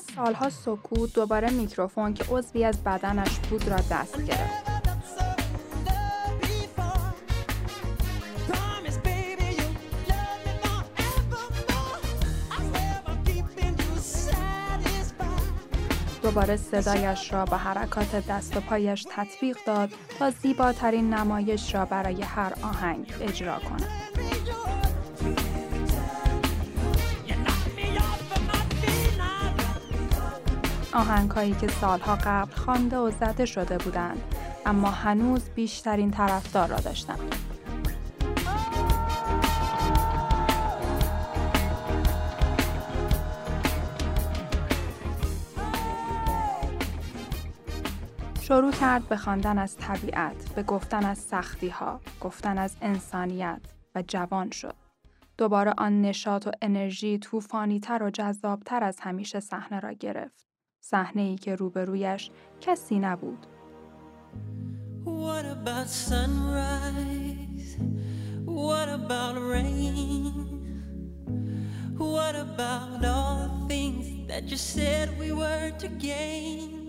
از سالها سکوت دوباره میکروفون که عضوی از بدنش بود را دست گرفت. دوباره صدایش را به حرکات دست و پایش تطبیق داد تا زیباترین نمایش را برای هر آهنگ اجرا کند. آهنگهایی که سالها قبل خوانده و زده شده بودند اما هنوز بیشترین طرفدار را داشتند. شروع کرد به خواندن از طبیعت، به گفتن از سختی ها، گفتن از انسانیت و جوان شد. دوباره آن نشاط و انرژی طوفانی تر و جذابتر از همیشه صحنه را گرفت. صحنه ای که روبرویش کسی نبود. What about sunrise? What about rain? What about all things that you said we were to gain?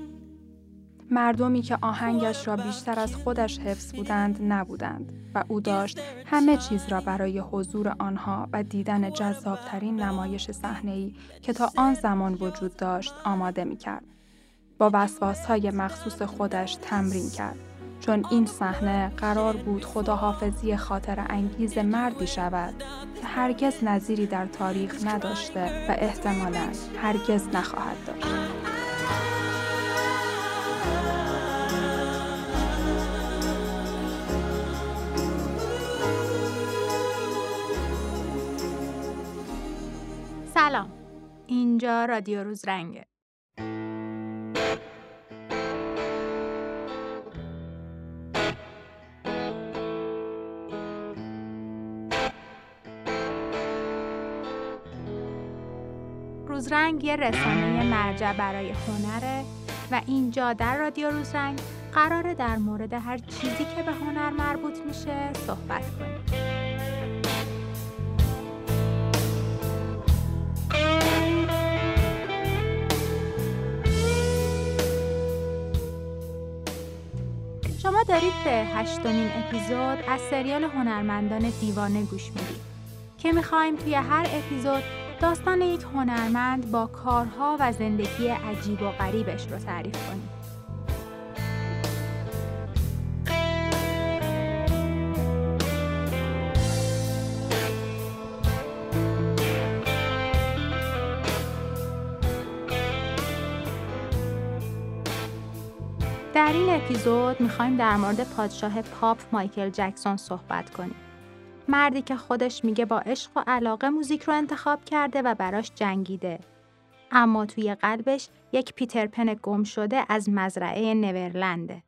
مردمی که آهنگش را بیشتر از خودش حفظ بودند نبودند و او داشت همه چیز را برای حضور آنها و دیدن جذابترین نمایش ای که تا آن زمان وجود داشت آماده می کرد. با های مخصوص خودش تمرین کرد. چون این صحنه قرار بود خداحافظی خاطر انگیز مردی شود که هرگز نظیری در تاریخ نداشته و احتمالا هرگز نخواهد داشت. سلام اینجا رادیو روز رنگه روزرنگ یه رسانه مرجع برای هنره و اینجا در رادیو روزرنگ قراره در مورد هر چیزی که به هنر مربوط میشه صحبت کنیم. دارید به هشتمین اپیزود از سریال هنرمندان دیوانه گوش می‌دید که می‌خوایم توی هر اپیزود داستان یک هنرمند با کارها و زندگی عجیب و غریبش رو تعریف کنیم. در این اپیزود می‌خوایم در مورد پادشاه پاپ مایکل جکسون صحبت کنیم. مردی که خودش میگه با عشق و علاقه موزیک رو انتخاب کرده و براش جنگیده. اما توی قلبش یک پیترپن گم شده از مزرعه نورلنده.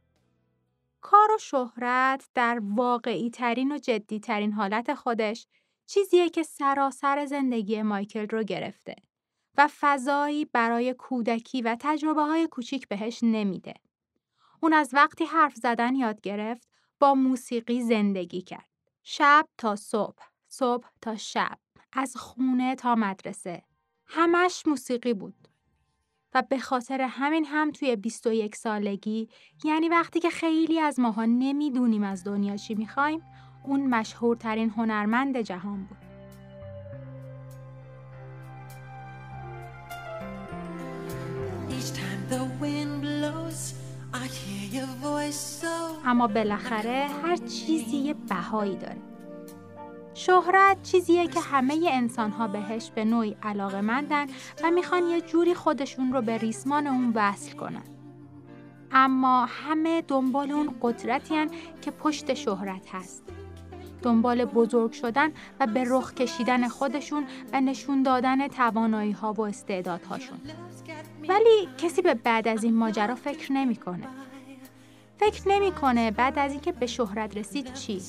کار و شهرت در واقعی ترین و جدی ترین حالت خودش چیزیه که سراسر زندگی مایکل رو گرفته و فضایی برای کودکی و تجربه های کوچیک بهش نمیده. اون از وقتی حرف زدن یاد گرفت با موسیقی زندگی کرد. شب تا صبح، صبح تا شب، از خونه تا مدرسه. همش موسیقی بود. و به خاطر همین هم توی 21 سالگی یعنی وقتی که خیلی از ماها نمی‌دونیم از دنیا چی می‌خوایم اون مشهورترین هنرمند جهان بود. اما بالاخره هر چیزی یه بهایی داره. شهرت چیزیه که همه انسان ها بهش به نوعی علاقه مندن و می‌خوان یه جوری خودشون رو به ریسمان اون وصل کنن. اما همه دنبال اون قدرتی که پشت شهرت هست. دنبال بزرگ شدن و به رخ کشیدن خودشون و نشون دادن توانایی ها و استعدادهاشون. ولی کسی به بعد از این ماجرا فکر نمی‌کنه. فکر نمی‌کنه بعد از اینکه به شهرت رسید چی؟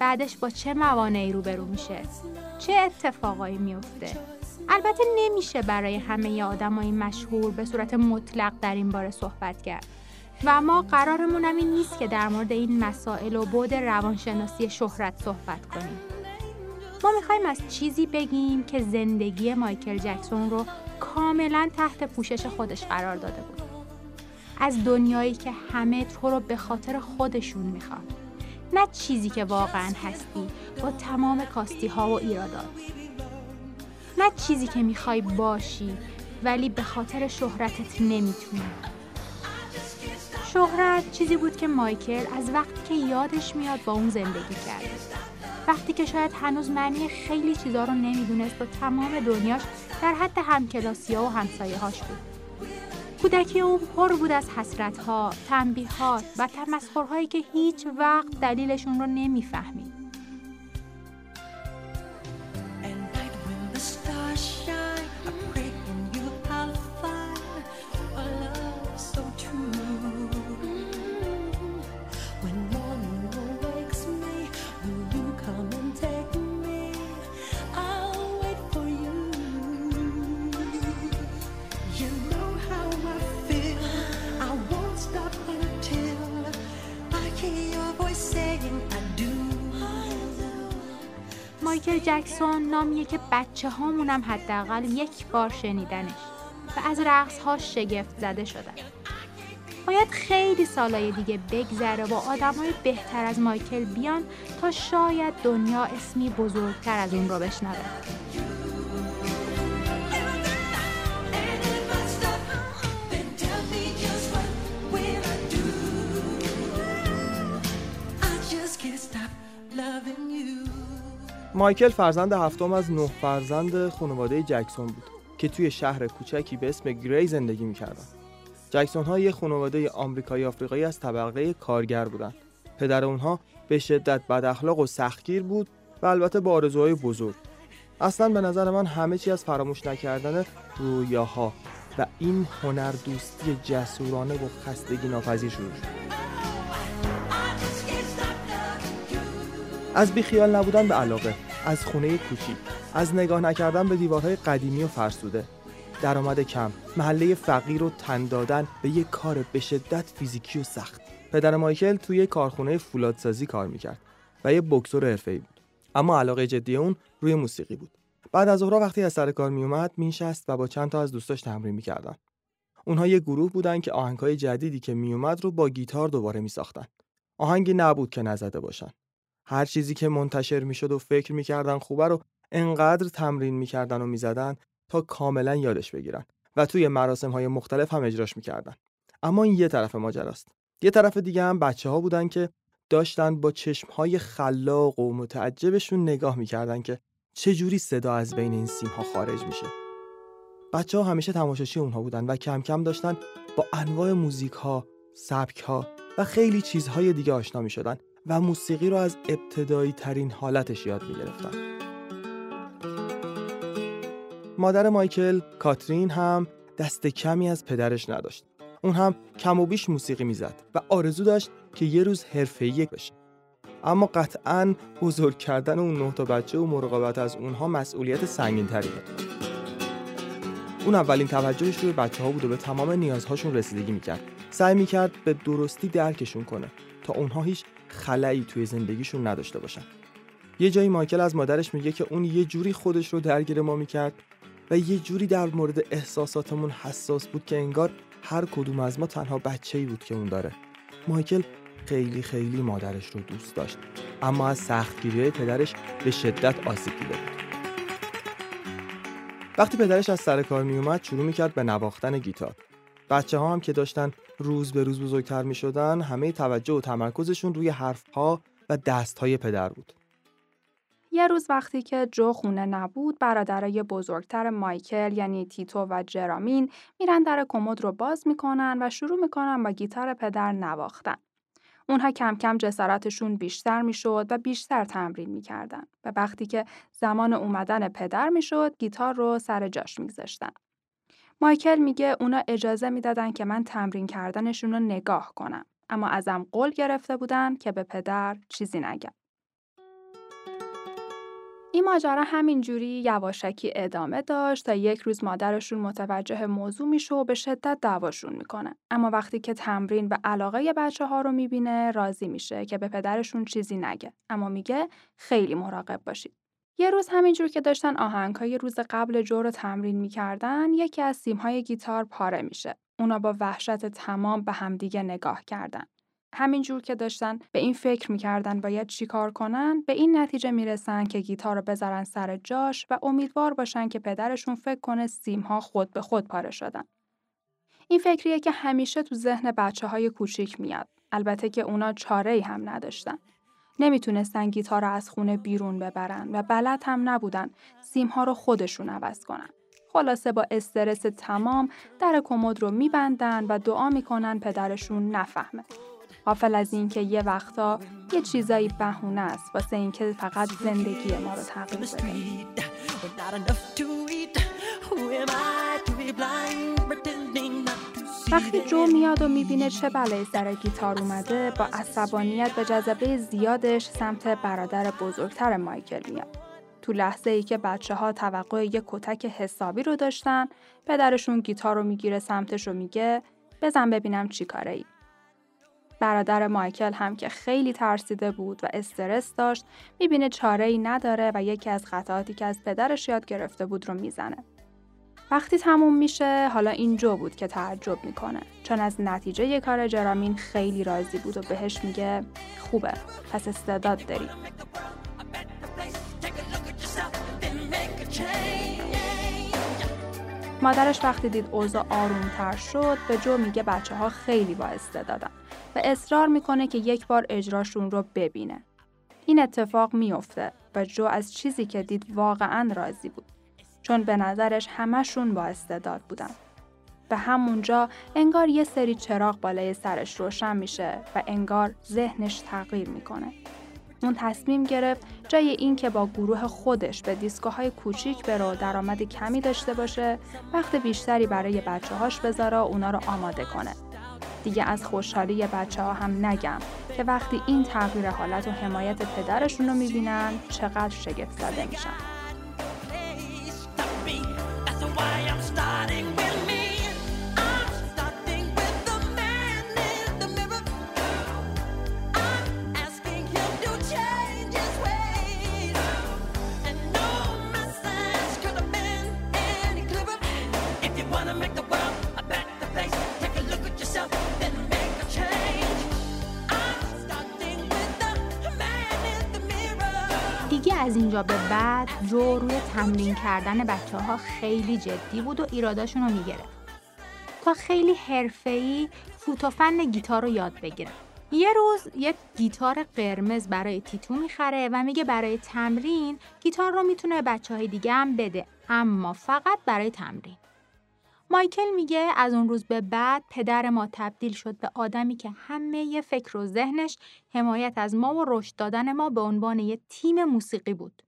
بعدش با چه موانعی روبرو میشه؟ چه اتفاقایی میفته؟ البته نمیشه برای همه آدمای مشهور به صورت مطلق در این باره صحبت کرد. و ما قرارمون این نیست که در مورد این مسائل و بود روانشناسی شهرت صحبت کنیم. ما می‌خوایم از چیزی بگیم که زندگی مایکل جکسون رو کاملا تحت پوشش خودش قرار داده بود. از دنیایی که همه تو رو به خاطر خودشون می‌خوان. نه چیزی که واقعا هستی با تمام کاستی ها و ایرادات. نه چیزی که می‌خوای باشی ولی به خاطر شهرتت نمی‌تونی. شهرت چیزی بود که مایکل از وقتی که یادش میاد با اون زندگی کرده. وقتی که شاید هنوز معنی خیلی چیزا رو نمی‌دونست و تمام دنیاش در حد همکلاسی ها و همسایه هاش بود. کودکی اون پر بود از حسرت ها، تنبیهات و تمسخرهایی که هیچ وقت دلیلشون رو نمی‌فهمید. جکسون نامیه که بچه هامونم حداقل یک بار شنیدنش و از رقص ها شگفت زده شدن. باید خیلی سالای دیگه بگذره و آدمای بهتر از مایکل بیان تا شاید دنیا اسمی بزرگتر از اون رو بشنوه. مایکل فرزند هفتم از نه فرزند خانواده جکسون بود که توی شهر کوچکی به اسم گری زندگی می‌کردن. جکسون ها یه خانواده آمریکایی آفریقایی از طبقه کارگر بودن. پدر اونها به شدت بد اخلاق و سختگیر بود و البته با آرزوهای بزرگ. اصلا به نظر من همه چی از فراموش نکردن رویاها و این هنر دوستی جسورانه و خستگی ناپذیر شروع شد. از بیخیال نبودن به علاقه از خونه کوچیک از نگاه نکردن به دیوارهای قدیمی و فرسوده. درآمد کم محله فقیر و تن دادن به یک کار به شدت فیزیکی و سخت. پدر مایکل توی کارخونه فولادسازی کار می‌کرد و یه بکسور حرفه‌ای بود. اما علاقه جدی اون روی موسیقی بود. بعد از ظهر وقتی از سر کار میومد مینشست و با چند تا از دوستاش تمرین می‌کردن. اونها یه گروه بودن که آهنگهای جدیدی که میومد رو با گیتار دوباره میساختن. آهنگی نبود که نزده باشن. هر چیزی که منتشر می‌شد و فکر می‌کردن خوبه رو انقدر تمرین می‌کردن و می‌زدن تا کاملا یادش بگیرن و توی مراسم های مختلف هم اجراش می‌کردن. اما این یه طرف ماجراست. یه طرف دیگه هم بچه ها بودن که داشتن با چشم های خلاق و متعجبشون نگاه می‌کردن که چجوری صدا از بین این سیم ها خارج میشه. بچه ها همیشه تماشاشی اونها بودن و کم کم داشتن با انواع موزیک ها، سبک ها و خیلی چیزهای دیگه آشنا می شدن و موسیقی رو از ابتدایی ترین حالتش یاد می گرفتن. مادر مایکل کاترین هم دست کمی از پدرش نداشت. اون هم کم و بیش موسیقی می‌زد و آرزو داشت که یه روز حرفه‌ای بشه. اما قطعا بزرگ کردن اون نه تا بچه و مراقبت از اونها مسئولیت سنگین تری بود. اون اولین توجهش روی بچه ها بود و به تمام نیازهاشون رسیدگی می‌کرد. سعی می‌کرد به درستی درکشون کنه تا اونها هیچ خلایی توی زندگیشون نداشته باشن. یه جایی مایکل از مادرش میگه که اون یه جوری خودش رو درگیر ما می‌کرد و یه جوری در مورد احساساتمون حساس بود که انگار هر کدوم از ما تنها بچه ای بود که اون داره. مایکل خیلی خیلی مادرش رو دوست داشت اما از سختگیری پدرش به شدت آسیب دیده بود وقتی پدرش از سر کار میومد شروع می‌کرد به نواختن گیتار. بچه ها هم که داشتن روز به روز بزرگتر می شدن همه توجه و تمرکزشون روی حرفها و دستهای پدر بود. یه روز وقتی که جو خونه نبود برادرای بزرگتر مایکل یعنی تیتو و جرامین میرن در کمد رو باز می‌کنن و شروع می‌کنن با گیتار پدر نواختن. اونها کم کم جسارتشون بیشتر می‌شد و بیشتر تمرین می‌کردن و وقتی که زمان اومدن پدر می‌شد گیتار رو سر جاش میگذاشتن. مایکل میگه اونا اجازه می‌دادن که من تمرین کردنشون رو نگاه کنم اما ازم قول گرفته بودن که به پدر چیزی نگم. این ماجرا همینجوری یواشکی ادامه داشت تا یک روز مادرشون متوجه موضوع میشه و به شدت دعواشون می‌کنه. اما وقتی که تمرین و علاقه بچه ها رو می‌بینه راضی میشه که به پدرشون چیزی نگه. اما میگه خیلی مراقب باشید. یه روز همینجور که داشتن آهنگهای روز قبل جو رو تمرین می‌کردن یکی از سیمهای گیتار پاره میشه. اونا با وحشت تمام به همدیگه نگاه کردن. همینجور که داشتن به این فکر می‌کردن باید چیکار کنن به این نتیجه می‌رسن که گیتار رو بذارن سر جاش و امیدوار باشن که پدرشون فکر کنه سیمها خود به خود پاره شدن. این فکریه که همیشه تو ذهن بچه های کوچیک میاد. البته که اونا چاره هم نداشتن. نمی‌تونستن گیتار رو از خونه بیرون ببرن و بلد هم نبودن سیمها رو خودشون عوض کنن. خلاصه با استرس تمام در کمد رو میبندن و دعا می‌کنن پدرشون نفهمه. غافل از اینکه یه وقتا یه چیزایی بهونه است واسه اینکه فقط زندگی ما رو تغییر بده. وقتی جو میاد و می‌بینه چه بلایی سر گیتار اومده با عصبانیت و جذبه زیادش سمت برادر بزرگتر مایکل میاد. تو لحظه ای که بچه ها توقع یک کتک حسابی رو داشتن پدرشون گیتار رو می‌گیره سمتش رو میگه بزن ببینم چی کاره ای. برادر مایکل هم که خیلی ترسیده بود و استرس داشت می‌بینه چاره ای نداره و یکی از خطااتی که از پدرش یاد گرفته بود رو می‌زنه. وقتی تموم میشه حالا این جو بود که تعجب می‌کنه. چون از نتیجه کار جرامین خیلی راضی بود و بهش میگه خوبه پس استعداد داری. مادرش وقتی دید اوضاع تر شد به جو میگه بچه ها خیلی با استعدادن و اصرار می‌کنه که یک بار اجراشون رو ببینه. این اتفاق میافته و جو از چیزی که دید واقعا راضی بود. چون به نظرش همشون با استعداد بودن. به همونجا انگار یه سری چراغ بالای سرش روشن میشه و انگار ذهنش تغییر می‌کنه. اون تصمیم گرفت جای این که با گروه خودش به دیسکوهای کوچیک بره درآمد کمی داشته باشه وقت بیشتری برای بچه هاش بذاره و اونا رو آماده کنه. دیگه از خوشحالی بچه ها هم نگم که وقتی این تغییر حالت و حمایت پدرشون رو می‌بینن چقدر شگفت زده میشن. از اینجا به بعد جو روی تمرین کردن بچه ها خیلی جدی بود و ایراداشون رو می‌گرفت. تا خیلی حرفه‌ای فن گیتار رو یاد بگیره یه روز یک گیتار قرمز برای تیتو می‌خره و میگه برای تمرین گیتار رو می‌تونه بچه های دیگه هم بده اما فقط برای تمرین. مایکل میگه از اون روز به بعد پدر ما تبدیل شد به آدمی که همه فکر و ذهنش حمایت از ما و رشد دادن ما به عنوان یه تیم موسیقی بود.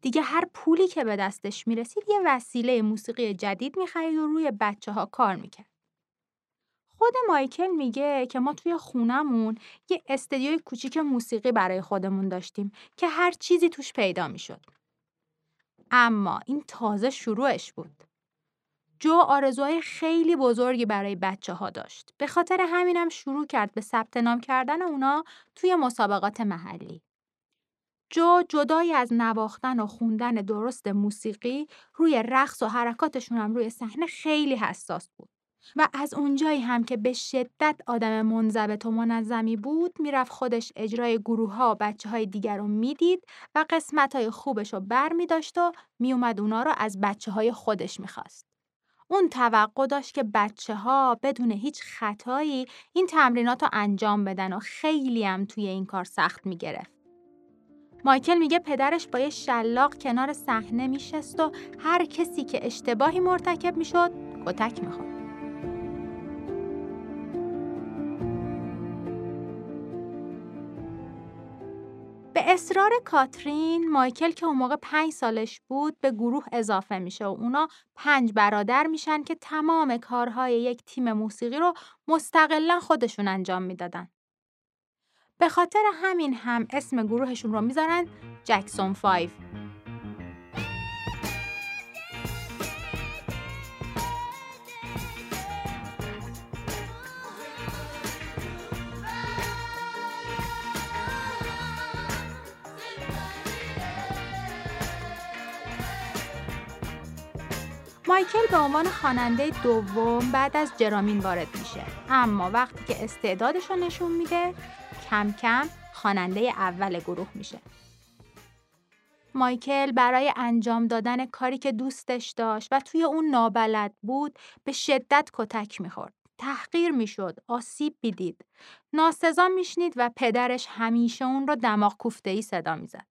دیگه هر پولی که به دستش می‌رسید یه وسیله موسیقی جدید می‌خرید و روی بچه ها کار می‌کرد. خود مایکل میگه که ما توی خونمون یه استدیوی کوچیک موسیقی برای خودمون داشتیم که هر چیزی توش پیدا می‌شد. اما این تازه شروعش بود. جو آرزوهای خیلی بزرگی برای بچه ها داشت. به خاطر همینم شروع کرد به ثبت نام کردن اونا توی مسابقات محلی. جو جدای از نواختن و خوندن درست موسیقی روی رقص و حرکاتشون هم روی صحنه خیلی حساس بود. و از اونجایی هم که به شدت آدم منضبط و منظمی بود می‌رفت خودش اجرای گروه ها و بچه های دیگر رو می‌دید و قسمت های خوبش رو بر می داشت و میومد اونا رو از بچه های خودش می‌خواست. اون توقع داشت که بچه ها بدون هیچ خطایی این تمرینات رو انجام بدن و خیلی هم توی این کار سخت می‌گرفت. مایکل میگه پدرش با یه شلاق کنار صحنه میشست و هر کسی که اشتباهی مرتکب می‌شد کتک می‌خورد. به اصرار کاترین مایکل که اون موقع پنج سالش بود به گروه اضافه میشه و اونا پنج برادر میشن که تمام کارهای یک تیم موسیقی رو مستقلا خودشون انجام می‌دادن. به خاطر همین هم اسم گروهشون رو می‌ذارن جکسون 5 مایکل به عنوان خواننده دوم بعد از جرامین وارد میشه اما وقتی که استعدادش رو نشون میده کم کم خواننده اول گروه میشه مایکل برای انجام دادن کاری که دوستش داشت و توی اون نابلد بود به شدت کتک می‌خورد. تحقیر می‌شد، آسیب بیدید. ناسزا میشنید و پدرش همیشه اون رو دماغ کوفته ای صدا می‌زد.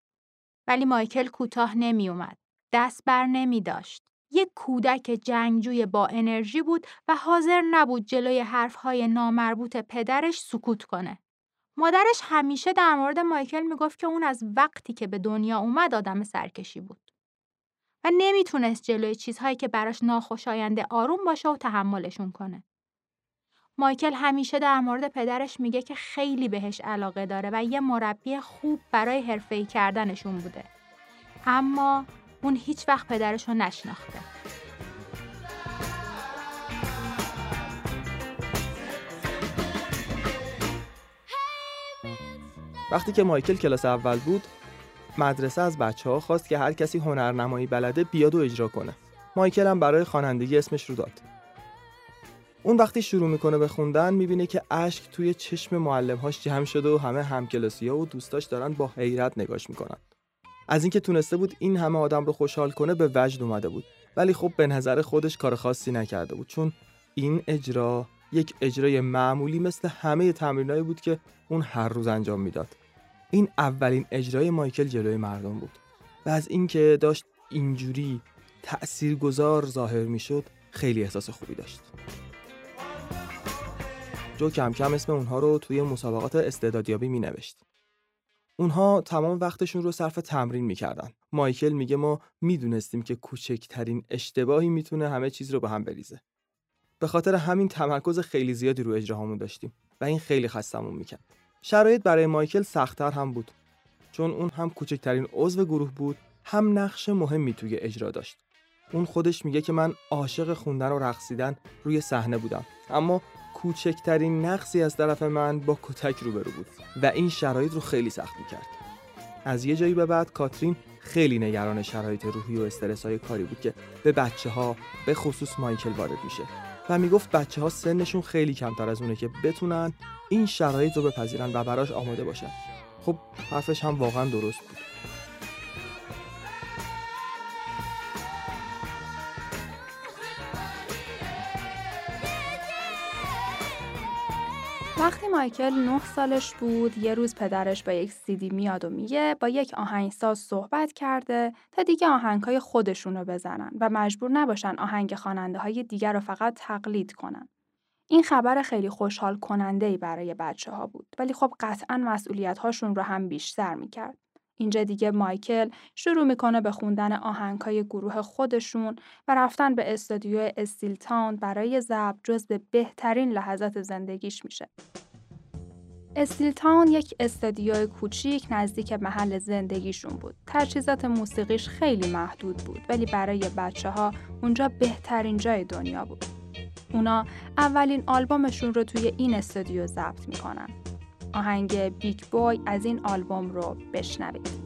ولی مایکل کوتاه نمیومد. دست بر نمی داشت. یک کودک جنگجوی با انرژی بود و حاضر نبود جلوی حرفهای نامربوط پدرش سکوت کنه. مادرش همیشه در مورد مایکل می‌گفت که اون از وقتی که به دنیا اومد آدم سرکشی بود و نمی‌تونست جلوی چیزهایی که براش ناخوشاینده آروم باشه و تحملشون کنه. مایکل همیشه در مورد پدرش میگه که خیلی بهش علاقه داره و یه مربی خوب برای حرفه‌ای کردنشون بوده. اما اون هیچ وقت پدرش رو نشناخته. وقتی که مایکل کلاس اول بود مدرسه از بچه ها خواست که هر کسی هنرنمایی بلده بیاد و اجرا کنه. مایکل هم برای خوانندگی اسمش رو داد. اون وقتی شروع می‌کنه به خوندن می‌بینه که اشک توی چشم معلمهاش جمع شده و همه همکلاسی ها و دوستاش دارن با حیرت نگاش می‌کنن. از اینکه تونسته بود این همه آدم رو خوشحال کنه به وجد اومده بود. ولی خب به نظر خودش کار خاصی نکرده بود چون این اجرا یک اجرای معمولی مثل همه تمرینایی بود که اون هر روز انجام می‌داد. این اولین اجرای مایکل جلوی مردم بود و از اینکه داشت اینجوری تأثیرگذار ظاهر می‌شد خیلی احساس خوبی داشت. جو کم کم اسم اونها رو توی مسابقات استعدادیابی می نوشت. اونها تمام وقتشون رو صرف تمرین می‌کردن. مایکل میگه ما می‌دونستیم که کوچکترین اشتباهی می‌تونه همه چیز رو به هم بریزه. به خاطر همین تمرکز خیلی زیادی رو اجراهامون داشتیم و این خیلی خستمون می‌کرد. شرایط برای مایکل سختتر هم بود چون اون هم کوچکترین عضو گروه بود هم نقش مهمی توی اجرا داشت. اون خودش میگه که من عاشق خوندن و رقصیدن روی صحنه بودم اما کوچکترین نقصی از طرف من با کتک روبرو بود و این شرایط رو خیلی سخت می‌کرد. از یه جایی به بعد کاترین خیلی نگران شرایط روحی و استرس های کاری بود که به بچه ها به خصوص مایکل وارد میشه و می‌گفت بچه ها سنشون خیلی کمتر از اونه که بتونن این شرایط رو بپذیرن و براش آماده باشن. خب حرفش هم واقعا درست بود. وقتی مایکل نه سالش بود یه روز پدرش با یک سیدی میاد و میگه با یک آهنگساز صحبت کرده تا دیگه آهنگهای خودشون رو بزنن و مجبور نباشن آهنگ خواننده های دیگر رو فقط تقلید کنن. این خبر خیلی خوشحال کننده ای برای بچه ها بود ولی خب قطعا مسئولیت هاشون رو هم بیشتر می‌کرد. اینجا دیگه مایکل شروع می‌کنه به خوندن آهنگهای گروه خودشون و رفتن به استودیو استیل تاون برای ضبط جز به بهترین لحظات زندگیش میشه. Steeltown یک استودیو کوچیک نزدیک محل زندگیشون بود. تجهیزات موسیقیش خیلی محدود بود ولی برای بچه ها اونجا بهترین جای دنیا بود. اونا اولین آلبومشون رو توی این استودیو ضبط می‌کنن. آهنگ Big Boy از این آلبوم رو بشنوید.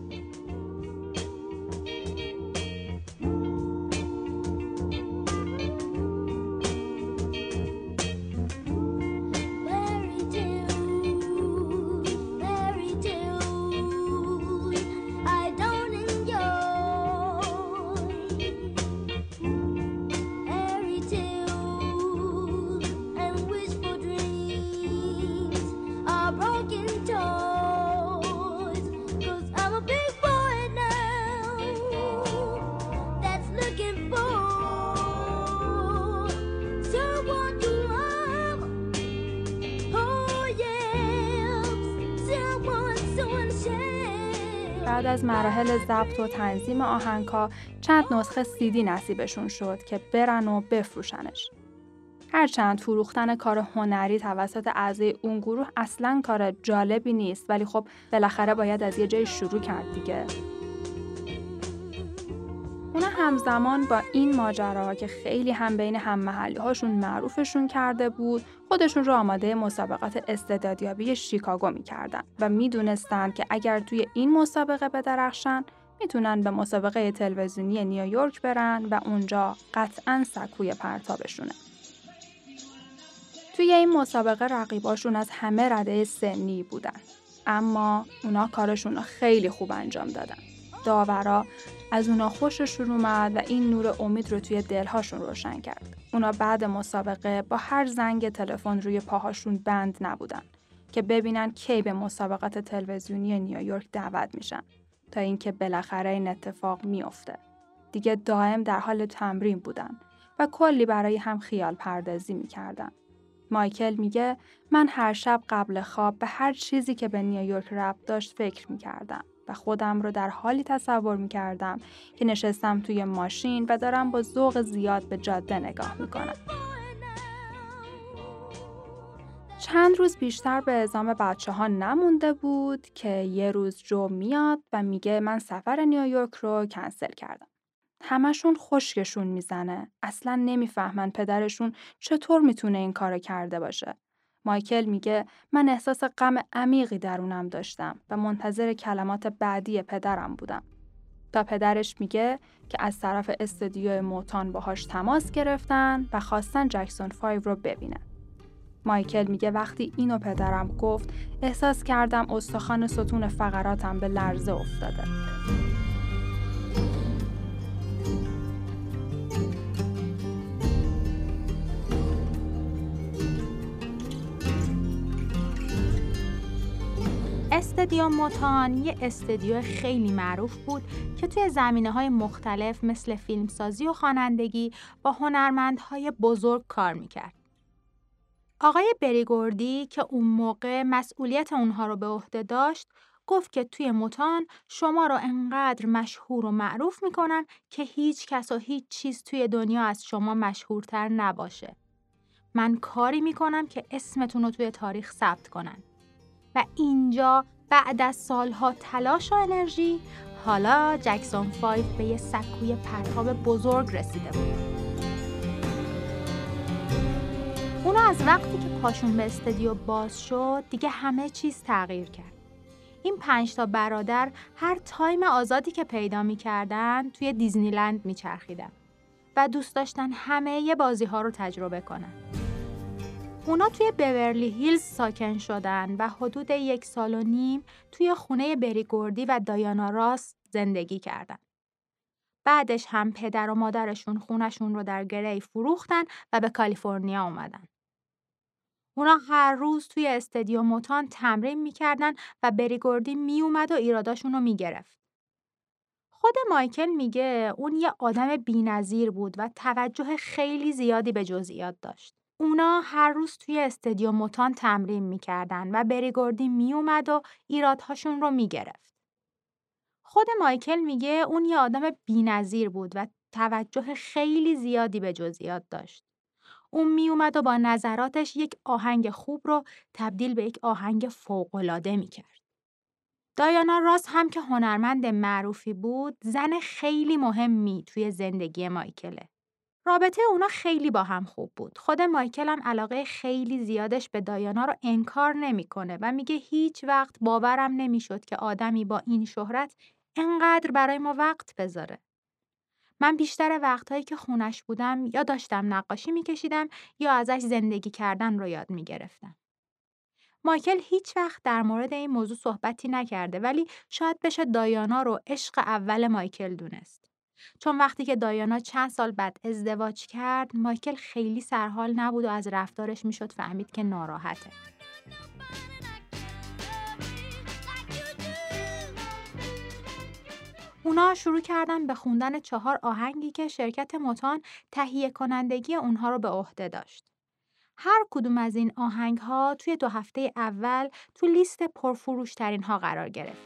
بعد از مراحل ضبط و تنظیم آهنگها چند نسخه سیدی نصیبشون شد که برن و بفروشنش. هرچند فروختن کار هنری توسط اعضای اون گروه اصلا کار جالبی نیست ولی خب بالاخره باید از یه جای شروع کرد دیگه. اونا همزمان با این ماجراها که خیلی هم بین هم محلی هاشون معروفشون کرده بود خودشون رو آماده مسابقات استعدادیابی شیکاگو می‌کردن و می‌دونستند که اگر توی این مسابقه بدرخشن می‌تونن به مسابقه تلویزیونی نیویورک برن و اونجا قطعا سکوی پرتابشونه. توی این مسابقه رقیباشون از همه رده سنی بودن. اما اونا کارشون رو خیلی خوب انجام دادن. داورا از اونا خوششون اومد و این نور امید رو توی دلهاشون روشن کرد. اونا بعد مسابقه با هر زنگ تلفن روی پاهاشون بند نبودن که ببینن کی به مسابقات تلویزیونی نیویورک دعوت میشن تا اینکه بالاخره این اتفاق میافته. دیگه دائم در حال تمرین بودن و کلی برای هم خیال پردازی می‌کردن. مایکل میگه من هر شب قبل خواب به هر چیزی که به نیویورک ربط داشت فکر می‌کردم و خودم رو در حالی تصور می‌کردم که نشستم توی ماشین و دارم با ذوق زیاد به جاده نگاه می‌کنم. چند روز بیشتر به ازام بچه ها نمونده بود که یه روز جو میاد و میگه من سفر نیویورک رو کنسل کردم. همشون خشکشون می‌زنه. اصلا نمی‌فهمن پدرشون چطور می‌تونه این کارو کرده باشه. مایکل میگه من احساس غم عمیقی درونم داشتم و منتظر کلمات بعدی پدرم بودم. تا پدرش میگه که از طرف استودیو موتان باهاش تماس گرفتن و خواستن جکسون 5 رو ببینن. مایکل میگه وقتی اینو پدرم گفت احساس کردم استخوان ستون فقراتم به لرزه افتاده. استدیو موتان یه استدیو خیلی معروف بود که توی زمینه های مختلف مثل فیلمسازی و خوانندگی با هنرمندهای بزرگ کار می‌کرد. آقای بریگوردی که اون موقع مسئولیت اونها رو به عهده داشت گفت که توی موتان شما رو انقدر مشهور و معروف می‌کنن که هیچ کس و هیچ چیز توی دنیا از شما مشهورتر نباشه. من کاری می‌کنم که اسمتون رو توی تاریخ ثبت کنن. و اینجا بعد از سالها تلاش و انرژی حالا جکسون 5 به یه سکوی پرتاب بزرگ رسیده بود. اونا از وقتی که پاشون به استدیو باز شد دیگه همه چیز تغییر کرد. این پنج تا برادر هر time آزادی که پیدا می‌کردن توی دیزنیلند میچرخیدن و دوست داشتن همه یه بازی ها رو تجربه کنن. اونا توی بورلی هیلز ساکن شدن و حدود یک سال و نیم توی خونه بریگوردی و دایانا راس زندگی کردن. بعدش هم پدر و مادرشون خونشون رو در گری فروختن و به کالیفرنیا اومدن. اونا هر روز توی استدیو موتان تمرین می‌کردن و بریگوردی میومد و ایراداشون رو می‌گرفت. خود مایکل میگه اون یه آدم بینظیر بود و توجه خیلی زیادی به جزئیات داشت. اونا هر روز توی استدیو موتان تمرین می‌کردن و بریگوردی میومد و ایرادهاشون رو می‌گرفت. خود مایکل میگه اون یه آدم بینظیر بود و توجه خیلی زیادی به جزئیات داشت. اون میومد و با نظراتش یک آهنگ خوب رو تبدیل به یک آهنگ فوق‌العاده می‌کرد. دایانا راس هم که هنرمند معروفی بود، زن خیلی مهمی توی زندگی مایکله. رابطه اونا خیلی با هم خوب بود. خود مایکل هم علاقه خیلی زیادش به دایانا رو انکار نمی‌کنه و میگه هیچ وقت باورم نمی‌شد که آدمی با این شهرت انقدر برای ما وقت بذاره. من بیشتر وقتهایی که خونش بودم یا داشتم نقاشی میکشیدم یا ازش زندگی کردن رو یاد می‌گرفتم. مایکل هیچ وقت در مورد این موضوع صحبتی نکرده ولی شاید بشه دایانا رو عشق اول مایکل دونست. چون وقتی که دایانا چند سال بعد ازدواج کرد مایکل خیلی سرحال نبود و از رفتارش می‌شد فهمید که ناراحته اونا شروع کردن به خوندن چهار آهنگی که شرکت موتان تهیه کنندگی اونها رو به عهده داشت. هر کدوم از این آهنگ ها توی دو هفته اول تو لیست پرفروشترین ها قرار گرفت.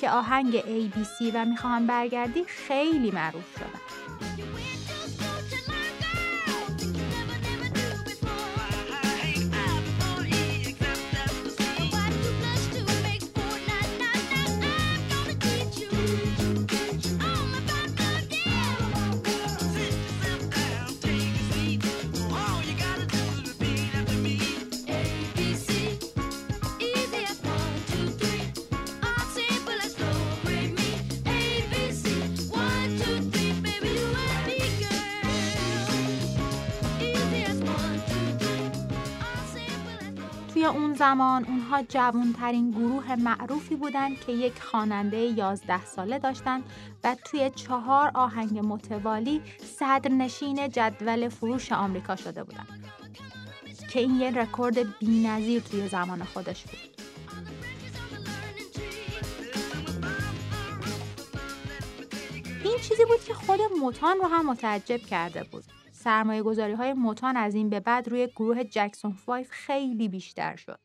که آهنگ ABC و می‌خواهم برگردی خیلی معروف شدن اون زمان اونها جوانترین گروه معروفی بودن که یک خواننده 11 ساله داشتن و توی چهار آهنگ متوالی صدرنشین جدول فروش آمریکا شده بودن که این یه رکورد بی‌نظیر توی زمان خودش بود. این چیزی بود که خود موتان رو هم متعجب کرده بود. سرمایه گذاری های موتاون از این به بعد روی گروه Jackson Five خیلی بیشتر شد.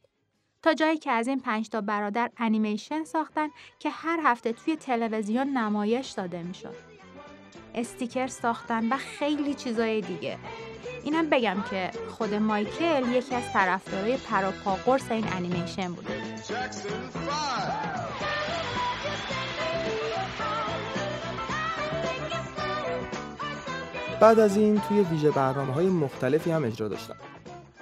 تا جایی که از این پنج تا برادر انیمیشن ساختن که هر هفته توی تلویزیون نمایش داده می‌شد. استیکر ساختن و خیلی چیزای دیگه. اینم بگم که خود مایکل یکی از طرفدارای پروپاقرص این انیمیشن بوده. بعد از این توی ویژه برنامه های مختلفی هم اجرا داشتن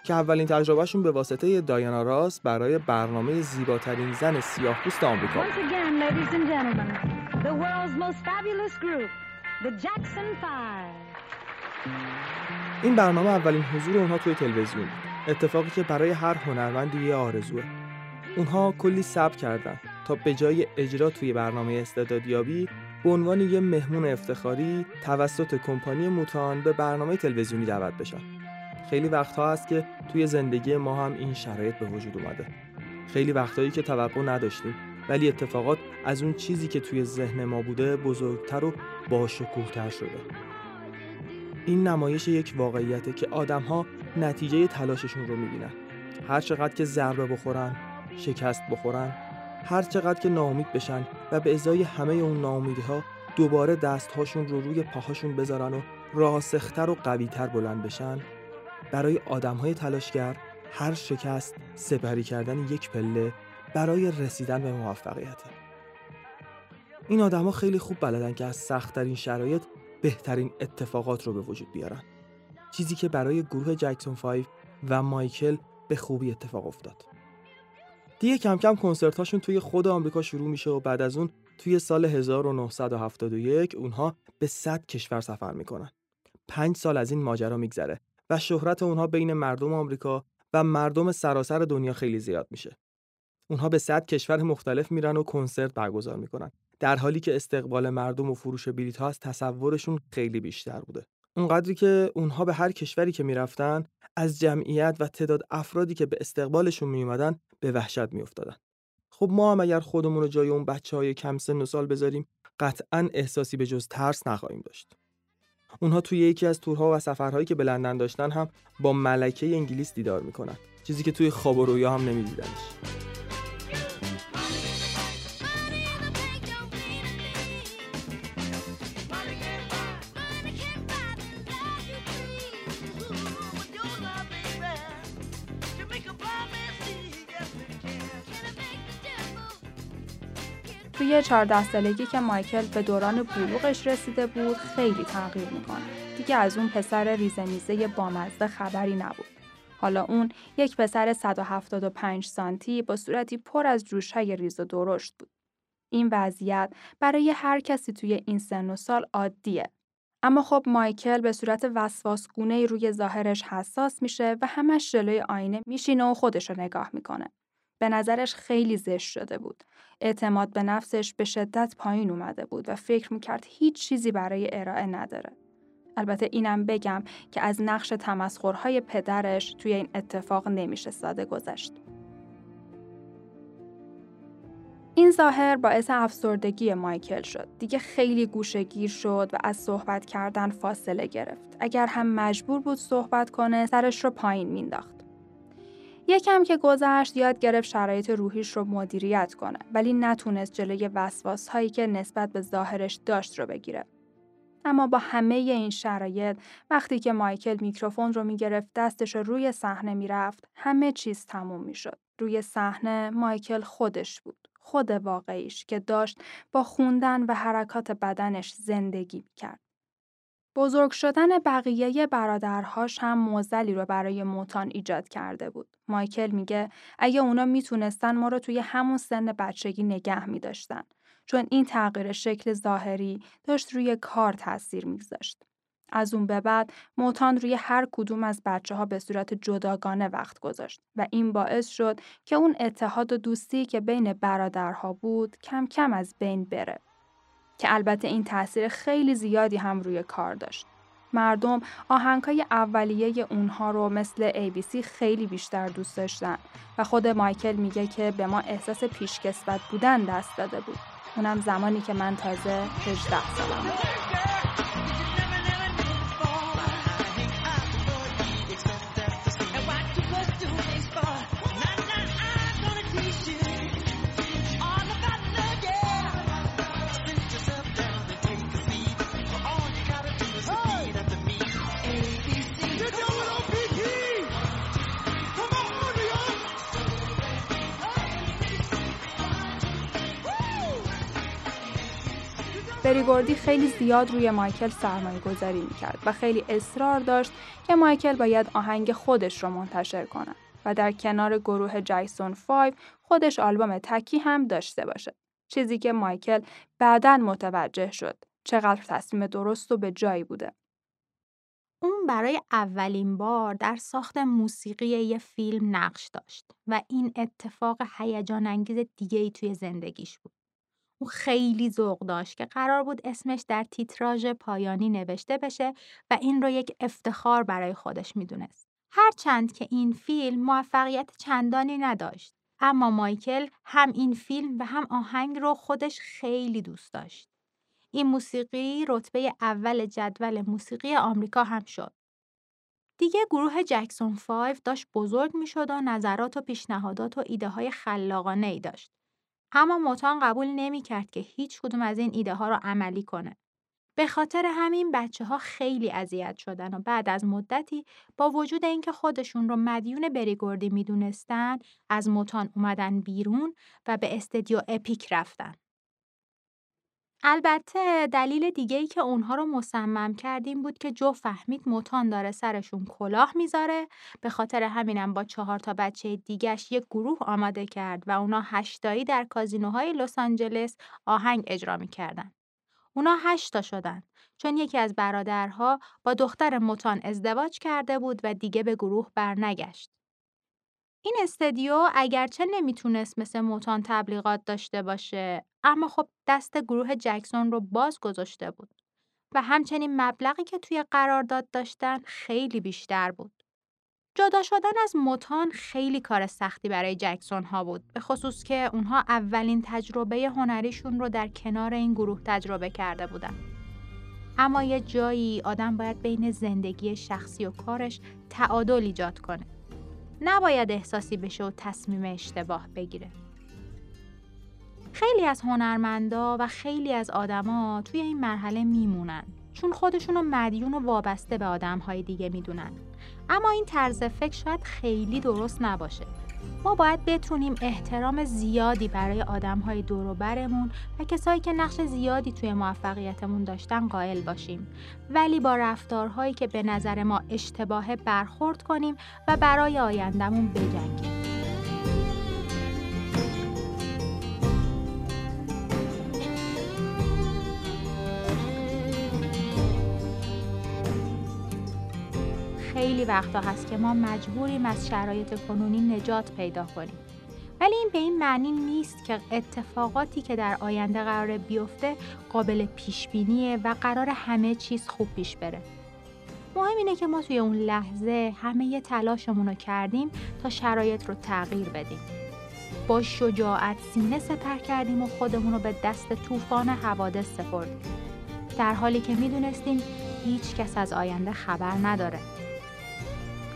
که اولین تجربهشون به واسطه دایانا راس برای برنامه زیباترین زن سیاه پوست آمریکا این برنامه اولین حضور اونها توی تلویزیون بود. اتفاقی که برای هر هنرمندی یه آرزوه. اونها کلی صبر کردن تا به جای اجرا توی برنامه استعدادیابی به عنوان یه مهمون افتخاری توسط کمپانی موتان به برنامه تلویزیونی دعوت بشن. خیلی وقتها هست که توی زندگی ما هم این شرایط به وجود اومده. خیلی وقتهایی که توقع نداشتیم ولی اتفاقات از اون چیزی که توی ذهن ما بوده بزرگتر و باشکوهتر شده. این نمایش یک واقعیته که آدمها نتیجه تلاششون رو می‌بینن. هر چقدر که ضربه بخورن، شکست بخورن، هر چقدر که ناامید بشن و به ازای همه اون ناامیدی ها دوباره دستهاشون رو روی پاهاشون بذارن و راسختر و قویتر بلند بشن برای آدم های تلاشگر هر شکست سپری کردن یک پله برای رسیدن به موفقیته این آدما خیلی خوب بلدن که از سختترین شرایط بهترین اتفاقات رو به وجود بیارن. چیزی که برای گروه جکسون 5 و مایکل به خوبی اتفاق افتاد. دیگه کم کم کنسرت هاشون توی خود آمریکا شروع میشه و بعد از اون توی سال 1971 اونها به 100 کشور سفر می‌کنن. پنج سال از این ماجرا میگذره و شهرت اونها بین مردم آمریکا و مردم سراسر دنیا خیلی زیاد میشه. اونها به 100 کشور مختلف میرن و کنسرت برگزار می‌کنن. در حالی که استقبال مردم و فروش بلیط ها از تصورشون خیلی بیشتر بوده. اونقدری که اونها به هر کشوری که می‌رفتن از جمعیت و تعداد افرادی که به استقبالشون میومدن به وحشت میافتادن. خب ما هم اگر خودمون رو جای اون بچه های کم سن و سال بذاریم قطعا احساسی به جز ترس نخواهیم داشت. اونها توی یکی از تورها و سفرهایی که به لندن داشتن هم با ملکه انگلیس دیدار می‌کنن چیزی که توی خواب و رویا هم نمیدیدنش. توی 14 سالگی که مایکل به دوران بلوغش رسیده بود خیلی تغییر می‌کنه. دیگه از اون پسر ریزمیزه بامزده خبری نبود. حالا اون یک پسر 175 سانتی با صورتی پر از جوشهای ریز و درشت بود. این وضعیت برای هر کسی توی این سن و سال عادیه. اما خب مایکل به صورت وسواسگونه روی ظاهرش حساس میشه و همش جلوی آینه میشینه و خودش رو نگاه می‌کنه. به نظرش خیلی زشت شده بود. اعتماد به نفسش به شدت پایین اومده بود و فکر می‌کرد هیچ چیزی برای ارائه نداره. البته اینم بگم که از نقش تمسخرهای پدرش توی این اتفاق نمیشه ساده گذشت. این ظاهر باعث افسردگی مایکل شد. دیگه خیلی گوشگیر شد و از صحبت کردن فاصله گرفت. اگر هم مجبور بود صحبت کنه، سرش رو پایین مینداخت. یکم که گذشت یاد گرفت شرایط روحیش رو مدیریت کنه ولی نتونست جلوی وسواس هایی که نسبت به ظاهرش داشت رو بگیره. اما با همه این شرایط وقتی که مایکل میکروفون رو می‌گرفت دستش رو روی صحنه می‌رفت همه چیز تموم می‌شد. روی صحنه مایکل خودش بود. خود واقعیش که داشت با خوندن و حرکات بدنش زندگی کرد. بزرگ شدن بقیه برادرهاش هم موزلی رو برای موتان ایجاد کرده بود. مایکل میگه اگه اونا می‌تونستن ما رو توی همون سن بچگی نگه میداشتن. چون این تغییر شکل ظاهری داشت روی کار تاثیر میگذاشت. از اون به بعد موتان روی هر کدوم از بچه ها به صورت جداگانه وقت گذاشت و این باعث شد که اون اتحاد و دوستی که بین برادرها بود کم کم از بین بره. که البته این تاثیر خیلی زیادی هم روی کار داشت. مردم آهنگای اولیه اونها رو مثل ABC خیلی بیشتر دوست داشتن و خود مایکل میگه که به ما احساس پیشکسوت بودن دست داده بود. اونم زمانی که من تازه 18 سالم بود. بریگوردی خیلی زیاد روی مایکل سرمایه گذاری می‌کرد و خیلی اصرار داشت که مایکل باید آهنگ خودش رو منتشر کنه و در کنار گروه جایسون 5 خودش آلبوم تکی هم داشته باشه. چیزی که مایکل بعدا متوجه شد چقدر تصمیم درست و به جایی بوده. اون برای اولین بار در ساخت موسیقی یه فیلم نقش داشت و این اتفاق هیجان انگیز دیگه ای توی زندگیش بود. او خیلی ذوق داشت که قرار بود اسمش در تیتراژ پایانی نوشته بشه و این رو یک افتخار برای خودش می‌دونست. هرچند که این فیلم موفقیت چندانی نداشت. اما مایکل هم این فیلم و هم آهنگ رو خودش خیلی دوست داشت. این موسیقی رتبه اول جدول موسیقی آمریکا هم شد. دیگه گروه جکسون 5 داشت بزرگ می شد و نظرات و پیشنهادات و ایده های خلاقانه ای داشت. اما موتان قبول نمی کرد که هیچ کدوم از این ایده ها رو عملی کنه. به خاطر همین بچه ها خیلی اذیت شدن و بعد از مدتی با وجود اینکه خودشون رو مدیون بریگوردی می‌دونستن از موتان اومدن بیرون و به استدیو اپیک رفتن. البته دلیل دیگه ای که اونها رو مصمم کردیم بود که جو فهمید موتان داره سرشون کلاه می‌ذاره به خاطر همینم با چهار تا بچه دیگهش یک گروه آماده کرد و اونا هشتایی در کازینوهای لس آنجلس آهنگ اجرا می‌کردن. اونا هشتا شدن چون یکی از برادرها با دختر موتان ازدواج کرده بود و دیگه به گروه برنگشت. این استدیو اگرچه نمی‌تونست مثل موتان تبلیغات داشته باشه اما خب دست گروه جکسون رو باز گذاشته بود و همچنین مبلغی که توی قرارداد داشتن خیلی بیشتر بود. جدا شدن از موتان خیلی کار سختی برای جکسون ها بود به خصوص که اونها اولین تجربه هنریشون رو در کنار این گروه تجربه کرده بودن. اما یه جایی آدم باید بین زندگی شخصی و کارش تعادل ایجاد کنه. نباید احساسی بشه و تصمیم اشتباه بگیره. خیلی از هنرمندا و خیلی از آدما توی این مرحله میمونن چون خودشونو مدیون و وابسته به آدمهای دیگه می‌دونن. اما این طرز فکر شاید خیلی درست نباشه. ما باید بتونیم احترام زیادی برای آدم های برمون و کسایی که نقش زیادی توی موفقیتمون داشتن قائل باشیم ولی با رفتارهایی که به نظر ما اشتباه برخورد کنیم و برای آیندهمون بجنگیم. خیلی وقتا هست که ما مجبوریم از شرایط کنونی نجات پیدا کنیم. ولی این به این معنی نیست که اتفاقاتی که در آینده قرار بیفته قابل پیش بینیه و قرار همه چیز خوب پیش بره. مهم اینه که ما توی اون لحظه همه یه تلاشمون رو کردیم تا شرایط رو تغییر بدیم. با شجاعت سینه سپر کردیم و خودمون رو به دست طوفان حوادث سپردیم. در حالی که می‌دونستیم هیچ کس از آینده خبر نداره.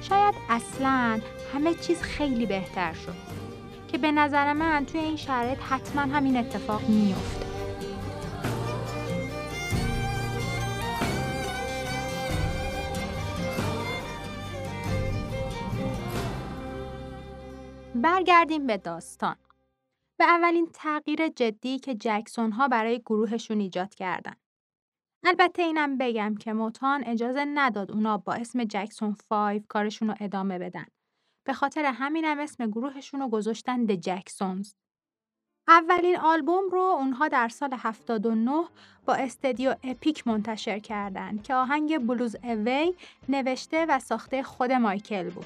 شاید اصلا همه چیز خیلی بهتر شد. که به نظر من توی این شرایط حتما همین اتفاق میفته برگردیم به داستان. به اولین تغییر جدی که جکسون ها برای گروهشون ایجاد کردن. البته اینم بگم که موتان اجازه نداد اونا با اسم جکسون 5 کارشون رو ادامه بدن. به خاطر همینم اسم گروهشون رو گذاشتن د جکسونز. اولین آلبوم رو اونها در سال 79 با استدیو اپیک منتشر کردند که آهنگ بلوز اوی نوشته و ساخته خود مایکل بود.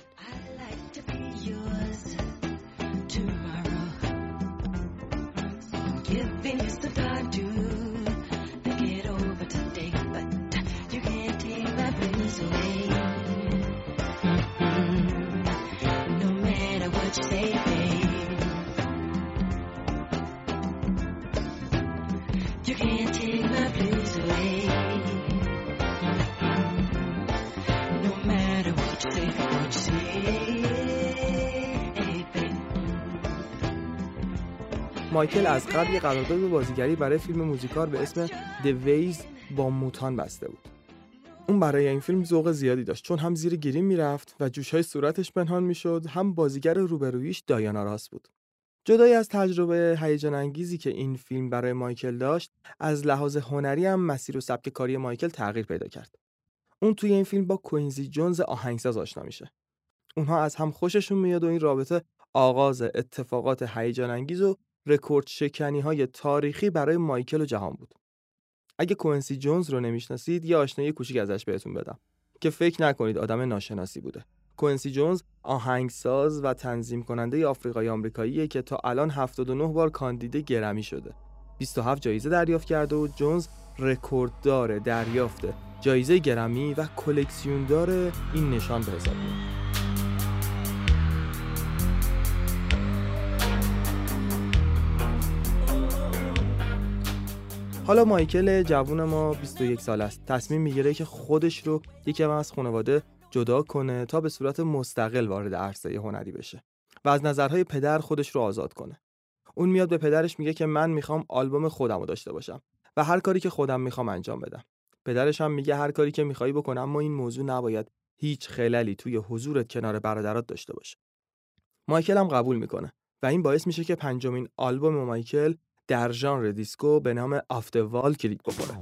مایکل از قبل قرارداد بازیگری برای فیلم موزیکال به اسم The Ways با موتان بسته بود. اون برای این فیلم ذوق زیادی داشت چون هم زیر گریم می‌رفت و جوشهای صورتش پنهان می‌شد هم بازیگر روبرویش دایانا راست بود. جدای از تجربه هیجان انگیزی که این فیلم برای مایکل داشت، از لحاظ هنری هم مسیر و سبک کاری مایکل تغییر پیدا کرد. اون توی این فیلم با کوینزی جونز آهنگساز آشنا میشه. اونها از هم خوششون میاد و این رابطه آغاز اتفاقات هیجان انگیز و رکورد شکنی های تاریخی برای مایکل و جهان بود. اگه کوئنسی جونز رو نمی‌شناسید یه آشنایی کوچیک ازش بهتون بدم که فکر نکنید آدم ناشناسی بوده. کوئنسی جونز آهنگساز و تنظیم کننده آفریقایی آمریکاییه که تا الان 79 بار کاندید گرمی شده. 27 جایزه دریافت کرده و جونز رکورددار دریافت جایزه گرمی و کلکسیوندار این نشان به حساب میاد. حالا مایکل جوون ما 21 سال است. تصمیم می‌گیره که خودش رو یکم از خانواده جدا کنه تا به صورت مستقل وارد عرصه هنری بشه و از نظرهای پدر خودش رو آزاد کنه. اون میاد به پدرش میگه که من می‌خوام آلبوم خودم رو داشته باشم و هر کاری که خودم می‌خوام انجام بدم. پدرش هم میگه هر کاری که می‌خوای بکنم اما این موضوع نباید هیچ خللی توی حضورت کنار برادرات داشته باشه. مایکل هم قبول می‌کنه و این باعث میشه که پنجمین آلبوم مایکل در ژانر دیسکو به نام Off the Wall کلیک بخوره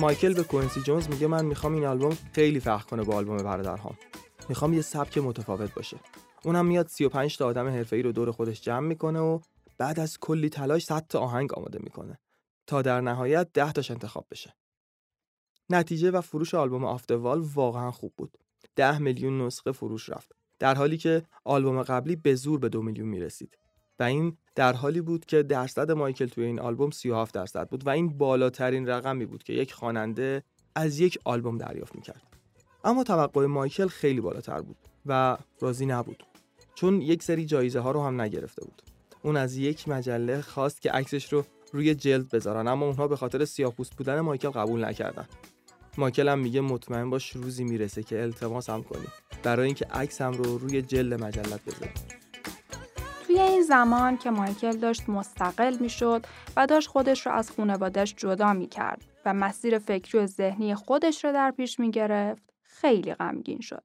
مایکل به کوینسی جونز میگه من می‌خوام این آلبوم خیلی فرق کنه با آلبوم برادرهام. می‌خوام یه سبک متفاوت باشه. اونم میاد 35 تا آدم حرفه‌ای رو دور خودش جمع می‌کنه و بعد از کلی تلاش 100 تا آهنگ آماده می‌کنه تا در نهایت 10 تاش انتخاب بشه. نتیجه و فروش آلبوم Off the Wall واقعا خوب بود. 10 میلیون نسخه فروش رفت. در حالی که آلبوم قبلی به زور به دو میلیون می‌رسید. و این در حالی بود که درصد مایکل توی این آلبوم 37 درصد بود و این بالاترین رقمی بود که یک خواننده از یک آلبوم دریافت می‌کرد. اما توقع مایکل خیلی بالاتر بود و راضی نبود چون یک سری جایزه ها رو هم نگرفته بود. اون از یک مجله خواست که عکسش رو روی جلد بذارن اما اونها به خاطر سیاه‌پوست بودن مایکل قبول نکردن. مایکل هم میگه مطمئن باش روزی می‌رسه که التماس هم کنی. برای اینکه عکسم رو روی جلد مجلت بذاری این زمان که مایکل داشت مستقل می‌شد و داشت خودش رو از خانوادش جدا می کرد و مسیر فکری و ذهنی خودش رو در پیش می گرفت، خیلی غمگین شد.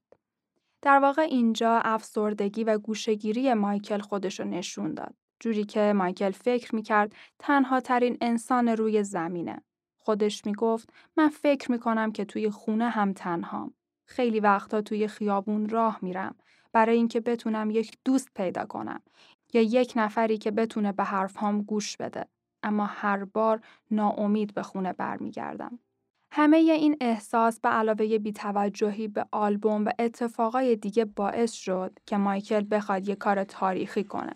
در واقع اینجا افسردگی و گوشگیری مایکل خودش رو نشون داد. جوری که مایکل فکر می کرد تنها ترین انسان روی زمینه. خودش می گفت من فکر می کنم که توی خونه هم تنهام. خیلی وقتا توی خیابون راه میرم برای اینکه بتونم یک دوست پیدا کنم یا یک نفری که بتونه به حرفهام گوش بده اما هر بار ناامید به خونه برمیگردم همه این احساس به علاوه بیتوجهی به آلبوم و اتفاقای دیگه باعث شد که مایکل بخواد یک کار تاریخی کنه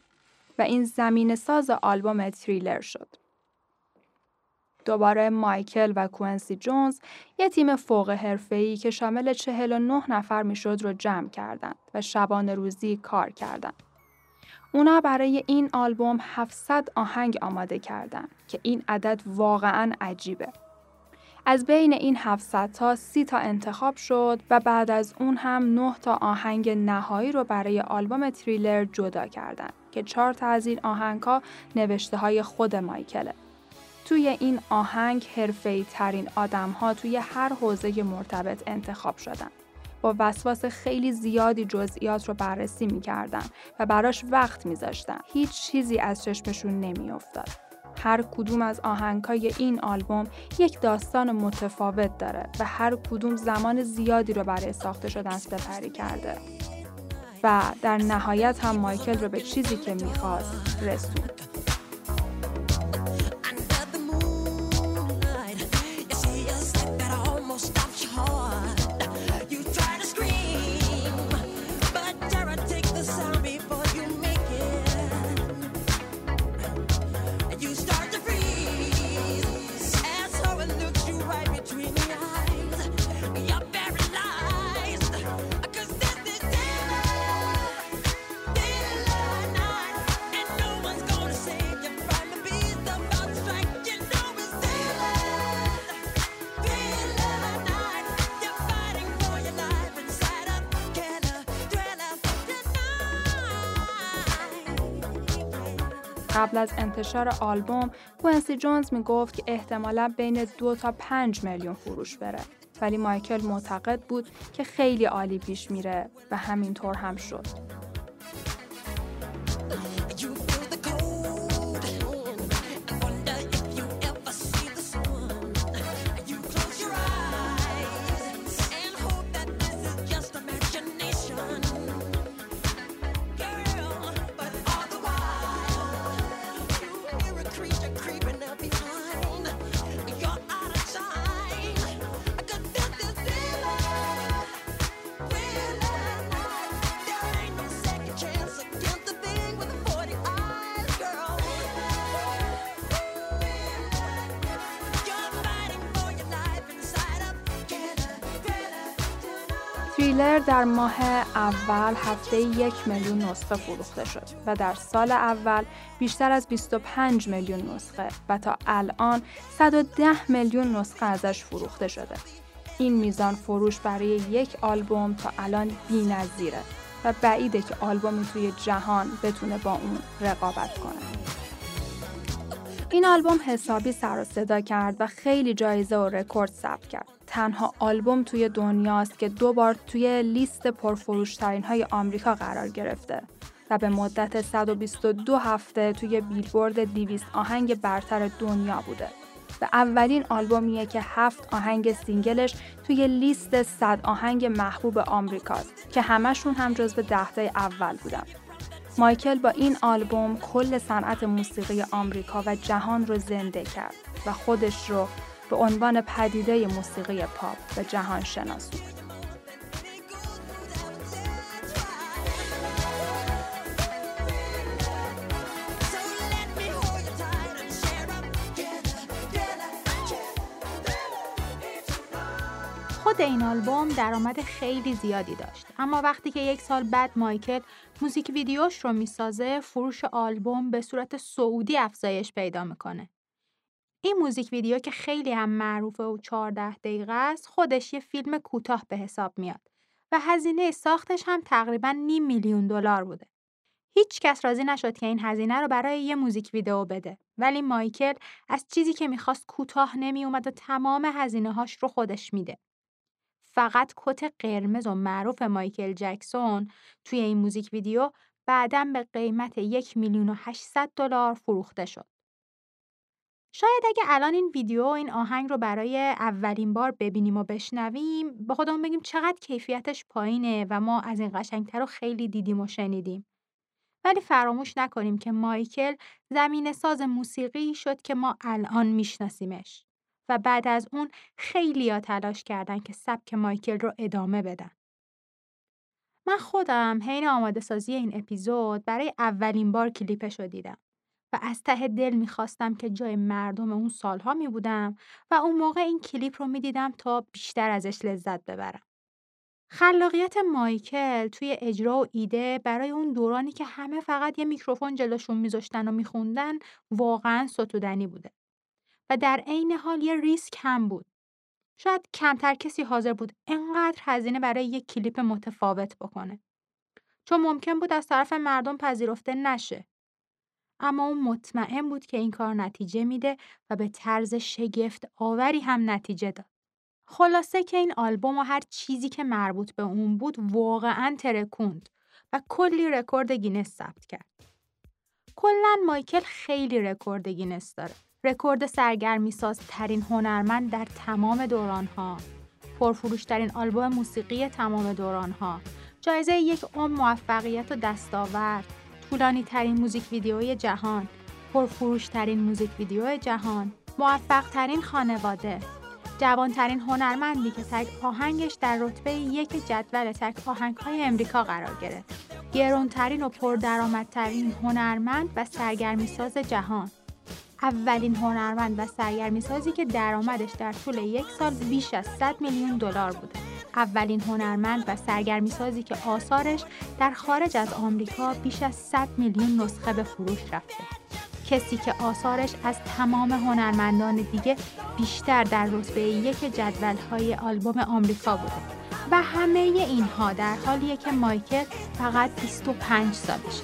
و این زمین ساز آلبوم تریلر شد. دوباره مایکل و کوئنسی جونز یه تیم فوق حرفه‌ای که شامل 49 نفر می‌شد رو جمع کردند و شبانه روزی کار کردند. اونا برای این آلبوم 700 آهنگ آماده کردن که این عدد واقعا عجیبه. از بین این 700 تا 30 تا انتخاب شد و بعد از اون هم 9 تا آهنگ نهایی رو برای آلبوم تریلر جدا کردن که چهار تا از این آهنگها نوشته های خود مایکله. توی این آهنگ حرفه‌ای ترین آدم ها توی هر حوزه مرتبط انتخاب شدن. با وسواس خیلی زیادی جزئیات رو بررسی می‌کردن و براش وقت میذاشتن. هیچ چیزی از چشمشون نمیافتاد. هر کدوم از آهنگهای این آلبوم یک داستان متفاوت داره و هر کدوم زمان زیادی رو برای ساخته شدن سپری کرده. و در نهایت هم مایکل رو به چیزی که می‌خواست رسوند. قبل از انتشار آلبوم کوئنسی جونز می گفت که احتمالا بین دو تا پنج میلیون فروش بره ولی مایکل معتقد بود که خیلی عالی پیش میره و همینطور هم شد. اول هفته یک میلیون نسخه فروخته شد و در سال اول بیشتر از 25 میلیون نسخه و تا الان 110 میلیون نسخه ازش فروخته شده. این میزان فروش برای یک آلبوم تا الان بی‌نظیره و بعیده که آلبومی توی جهان بتونه با اون رقابت کنه. این آلبوم حسابی سر و صدا کرد و خیلی جایزه و رکورد ثبت کرد. تنها آلبوم توی دنیاست که دو بار توی لیست پرفروشترین های آمریکا قرار گرفته و به مدت 122 هفته توی بیلبورد 200 آهنگ برتر دنیا بوده. و اولین آلبومیه که هفت آهنگ single ش توی لیست 100 آهنگ محبوب آمریکاست که همشون هم جزو ده تای اول بودن. مایکل با این آلبوم کل صنعت موسیقی آمریکا و جهان رو زنده کرد و خودش رو به عنوان پدیده موسیقی پاپ به جهان شناسوند. خود این آلبوم درآمد خیلی زیادی داشت اما وقتی که یک سال بعد مایکل موزیک ویدیوش رو می‌سازه فروش آلبوم به صورت سعودی افزایش پیدا می‌کنه این موزیک ویدیو که خیلی هم معروفه و 14 دقیقه است خودش یه فیلم کوتاه به حساب میاد و هزینه ساختش هم تقریبا نیم میلیون دلار بوده. هیچ کس راضی نشد که این هزینه رو برای یه موزیک ویدیو بده ولی مایکل از چیزی که می‌خواست کوتاه نمی اومد و تمام هزینه هاش رو خودش میده. فقط کت قرمز و معروف مایکل جکسون توی این موزیک ویدیو بعدا به قیمت یک میلیون و 800 دلار فروخته شد. شاید اگه الان این ویدیو و این آهنگ رو برای اولین بار ببینیم و بشنویم با خودمون بگیم چقدر کیفیتش پایینه و ما از این قشنگتر رو خیلی دیدیم و شنیدیم. ولی فراموش نکنیم که مایکل زمین ساز موسیقی شد که ما الان میشناسیمش و بعد از اون خیلی ها تلاش کردن که سبک مایکل رو ادامه بدن. من خودم حین آماده سازی این اپیزود برای اولین بار کلیپش رو دیدم. و از ته دل می‌خواستم که جای مردم اون سالها می بودم و اون موقع این کلیپ رو می‌دیدم تا بیشتر ازش لذت ببرم. خلاقیت مایکل توی اجرا و ایده برای اون دورانی که همه فقط یه میکروفون جلوشون میذاشتن و میخوندن واقعا ستودنی بوده. و در عین حال یه ریسک هم بود. شاید کمتر کسی حاضر بود انقدر هزینه برای یک کلیپ متفاوت بکنه. چون ممکن بود از طرف مردم پذیرفته نشه. اما اون مطمئن بود که این کار نتیجه میده و به طرز شگفت آوری هم نتیجه داد. خلاصه که این آلبوم و هر چیزی که مربوط به اون بود واقعا ترکوند و کلی رکورد گینس ثبت کرد. کلا مایکل خیلی رکورد گینس داره. رکورد سرگرمی ساز ترین هنرمند در تمام دوران ها. پرفروشترین آلبوم موسیقی تمام دوران ها. جایزه یک عمر موفقیت و دستاورد. طولانی ترین موزیک ویدیوی جهان. پرفروشترین موزیک ویدیو جهان. موفق ترین خانواده. جوانترین هنرمندی که تک آهنگش در رتبه یک جدول تک آهنگ های امریکا قرار گرفت. گرونترین و پردرآمدترین هنرمند و سرگرمی ساز جهان. اولین هنرمند و سرگرمی سازی که درآمدش در طول یک سال بیش از 100 میلیون دلار بوده. اولین هنرمند و سرگرمی سازی که آثارش در خارج از آمریکا بیش از 100 میلیون نسخه به فروش رفته. کسی که آثارش از تمام هنرمندان دیگه بیشتر در رتبه یک جدول های آلبوم آمریکا بوده و همه اینها در حالیه که مایکل فقط 25 سالشه.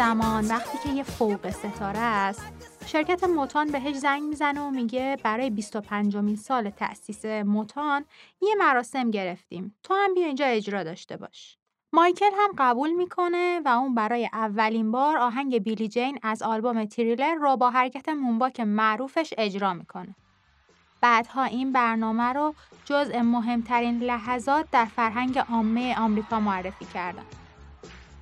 زمان وقتی که یه فوق ستاره است شرکت موتان بهش زنگ می‌زنه و میگه برای 25 مین سال تأسیس موتان یه مراسم گرفتیم. تو هم بیا اینجا اجرا داشته باش. مایکل هم قبول می‌کنه و اون برای اولین بار آهنگ بیلی جین از آلبوم تریلر رو با حرکت مونباک معروفش اجرا می‌کنه. بعدها این برنامه رو جزء مهمترین لحظات در فرهنگ عامه آمریکا معرفی کردن.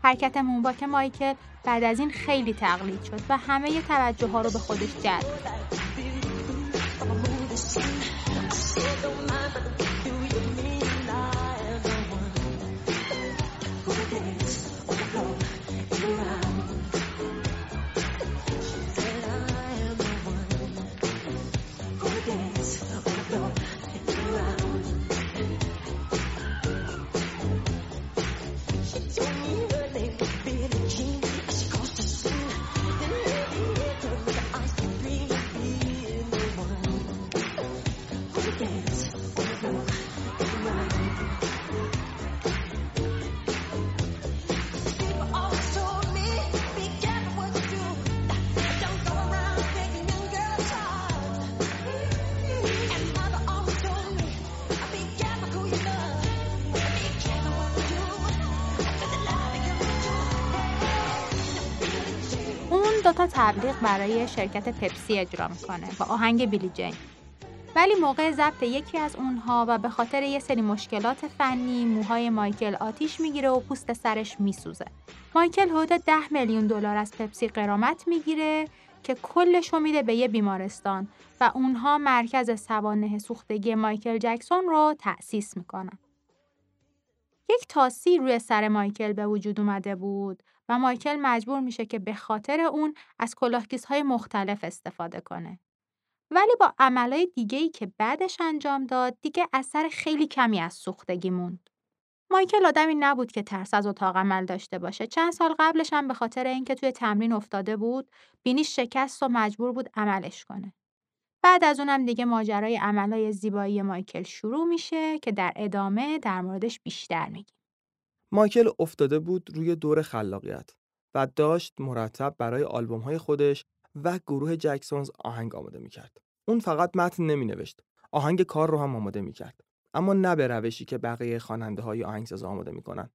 حرکت مونباک مایکل بعد از این خیلی تقلید شد و همه توجه ها رو به خودش جلب کرد. تا تبلیغ برای شرکت پپسی اجرا می‌کنه با آهنگ بیلی جین. ولی موقع ضبط یکی از اونها و به خاطر یه سری مشکلات فنی موهای مایکل آتیش می‌گیره و پوست سرش میسوزه. مایکل حدود 10 میلیون دلار از پپسی قرامت می‌گیره که کلش میده به یه بیمارستان و اونها مرکز سوانه سوختگی مایکل جکسون رو تأسیس می‌کنن. یک تاسی روی سر مایکل به وجود اومده بود. و مایکل مجبور میشه که به خاطر اون از های مختلف استفاده کنه. ولی با عملای دیگه‌ای که بعدش انجام داد دیگه اثر خیلی کمی از سوختگی موند. مایکل آدمی نبود که ترس از اتاق عمل داشته باشه. چند سال قبلش هم به خاطر اینکه توی تمرین افتاده بود، بینیش شکست و مجبور بود عملش کنه. بعد از اونم دیگه ماجرای عملای زیبایی مایکل شروع میشه که در ادامه در موردش بیشتر میگیم. مایکل افتاده بود روی دور خلاقیت و داشت مرتب برای آلبوم های خودش و گروه جکسونز آهنگ آماده می‌کرد. اون فقط متن نمی نوشت. آهنگ کار رو هم آماده می‌کرد. اما نه به روشی که بقیه خواننده های آهنگساز آماده می‌کنن.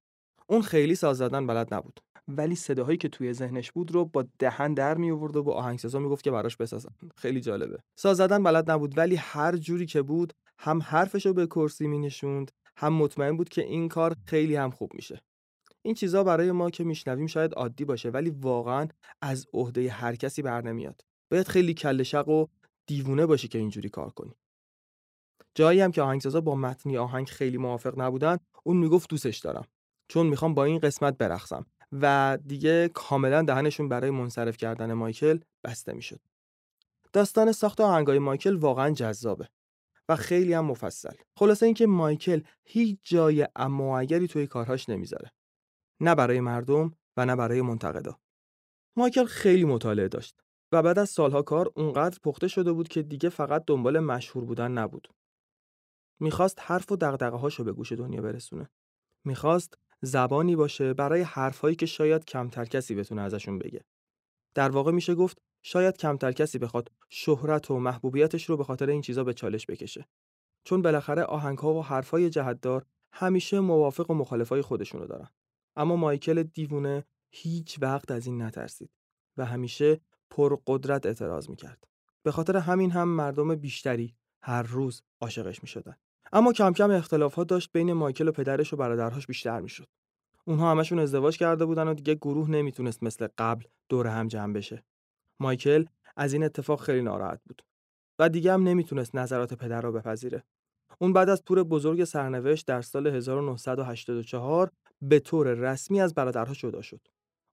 اون خیلی ساز زدن بلد نبود. ولی صداهایی که توی ذهنش بود رو با دهن در می آورد و با آهنگسازا می‌گفت که براش بسازن خیلی جالبه ساز زدن بلد نبود ولی هر جوری که بود هم حرفش رو به کرسی می نشوند هم مطمئن بود که این کار خیلی هم خوب میشه. این چیزا برای ما که میشنویم شاید عادی باشه ولی واقعا از عهده هر کسی بر نمیاد باید خیلی کل شق و دیوونه باشی که اینجوری کار کنی. جایی هم که آهنگسازا با متنی آهنگ خیلی موافق نبودن اون می‌گفت دوستش دارم. چون می‌خوام با این قسمت برقصم. و دیگه کاملا دهنشون برای منصرف کردن مایکل بسته می‌شد. داستان ساخت آهنگای مایکل واقعا جذابه. و خیلی هم مفصل. خلاصه اینکه مایکل هیچ جای اما توی کارهاش نمی‌ذاره. نه برای مردم و نه برای منتقدا. مایکل خیلی مطالعه داشت و بعد از سالها کار اونقدر پخته شده بود که دیگه فقط دنبال مشهور بودن نبود. می‌خواست حرف و دقدقه هاشو به گوش دنیا برسونه. می‌خواست زبانی باشه برای حرفهایی که شاید کمتر کسی بتونه ازشون بگه. در واقع میشه گفت شاید کمتر کسی بخواد شهرت و محبوبیتش رو به خاطر این چیزا به چالش بکشه. چون بالاخره آهنگها و حرفهای جهتدار همیشه موافق و مخالفای خودشونو دارن. اما مایکل دیوونه هیچ وقت از این نترسید و همیشه پرقدرت اعتراض می‌کرد. به خاطر همین هم مردم بیشتری هر روز عاشقش می‌شدن. اما کم کم اختلافات داشت بین مایکل و پدرش و برادرهاش بیشتر می‌شد. اونها همشون ازدواج کرده بودن و دیگه گروه نمی‌تونست مثل قبل دور هم جمع بشه. مایکل از این اتفاق خیلی ناراحت بود و دیگه هم نمی‌تونست نظرات پدر رو بپذیره. اون بعد از تور بزرگ سرنوشت در سال 1984 به طور رسمی از برادرها جدا شد.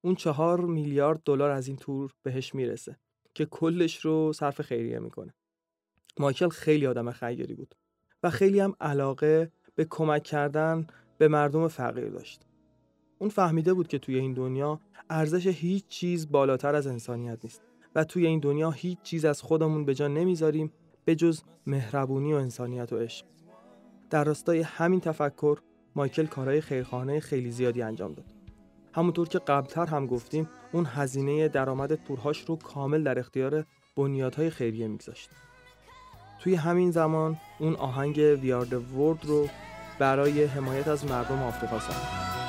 اون چهار میلیارد دلار از این تور بهش می‌رسه که کلش رو صرف خیریه می‌کنه. مایکل خیلی آدم خیری بود و خیلی هم علاقه به کمک کردن به مردم فقیر داشت. اون فهمیده بود که توی این دنیا ارزش هیچ چیز بالاتر از انسانیت نیست و توی این دنیا هیچ چیز از خودمون به جا نمی‌ذاریم به جز مهربونی و انسانیت و عشق. در راستای همین تفکر مایکل کارهای خیرخانه خیلی زیادی انجام داد. همونطور که قبلتر هم گفتیم اون هزینه درآمد تورهاش رو کامل در اختیار بنیادهای خیریه میگذاشت. توی همین زمان اون آهنگ ویارد ورد رو برای حمایت از مردم آفریقا ساخت.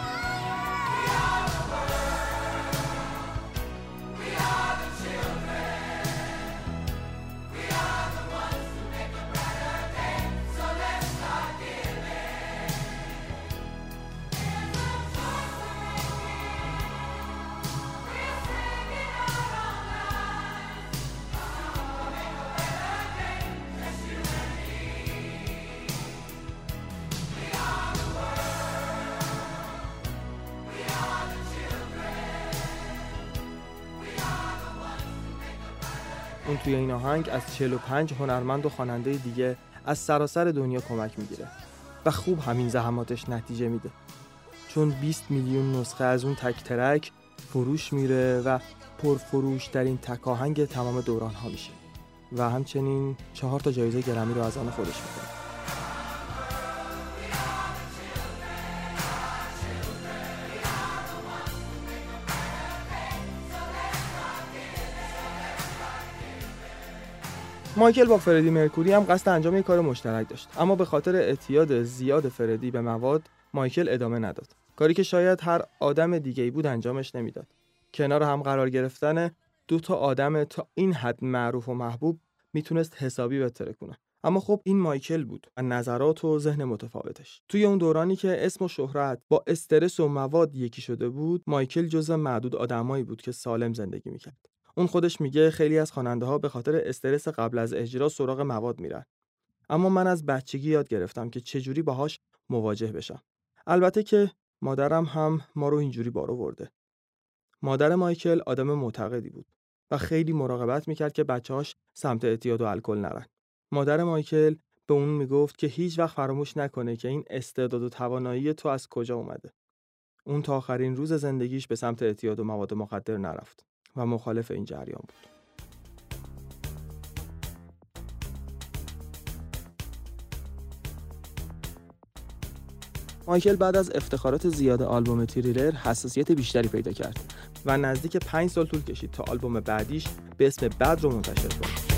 توی این آهنگ از 45 هنرمند و خواننده دیگه از سراسر دنیا کمک می‌گیره و خوب همین زحماتش نتیجه میده. چون 20 میلیون نسخه از اون تک ترک فروش میره و پرفروش در این تک آهنگ تمام دوران ها میشه و همچنین چهار تا جایزه گرمی رو از آن خودش می‌کنه. مایکل با فردی مرکوری هم قصد انجام یک کار مشترک داشت. اما به خاطر اعتیاد زیاد فردی به مواد مایکل ادامه نداد. کاری که شاید هر آدم دیگه بود انجامش نمی‌داد. کنار هم قرار گرفتن دو تا آدم تا این حد معروف و محبوب می‌تونست حسابی بهتره کنه اما خب این مایکل بود و نظرات و ذهن متفاوتش. توی اون دورانی که اسم و شهرت با استرس و مواد یکی شده بود مایکل جزو معدود آدمایی بود که سالم زندگی می‌کرد. اون خودش میگه خیلی از خواننده ها به خاطر استرس قبل از اجرا سراغ مواد میرن. اما من از بچگی یاد گرفتم که چجوری باهاش مواجه بشم. البته که مادرم هم ما رو اینجوری بارو برده مادر مایکل آدم معتقدی بود و خیلی مراقبت می‌کرد که بچه‌هاش سمت اعتیاد و الکل نرن. مادر مایکل به اون می‌گفت که هیچ وقت فراموش نکنه که این استعداد و توانایی تو از کجا اومده. اون تا آخرین روز زندگیش به سمت اعتیاد و مواد مخدر نرفت. و مخالف این جریان بود. مایکل بعد از افتخارات زیاد آلبوم تریلر حساسیت بیشتری پیدا کرد و نزدیک پنج سال طول کشید تا آلبوم بعدیش به اسم بد رو منتشر کنه.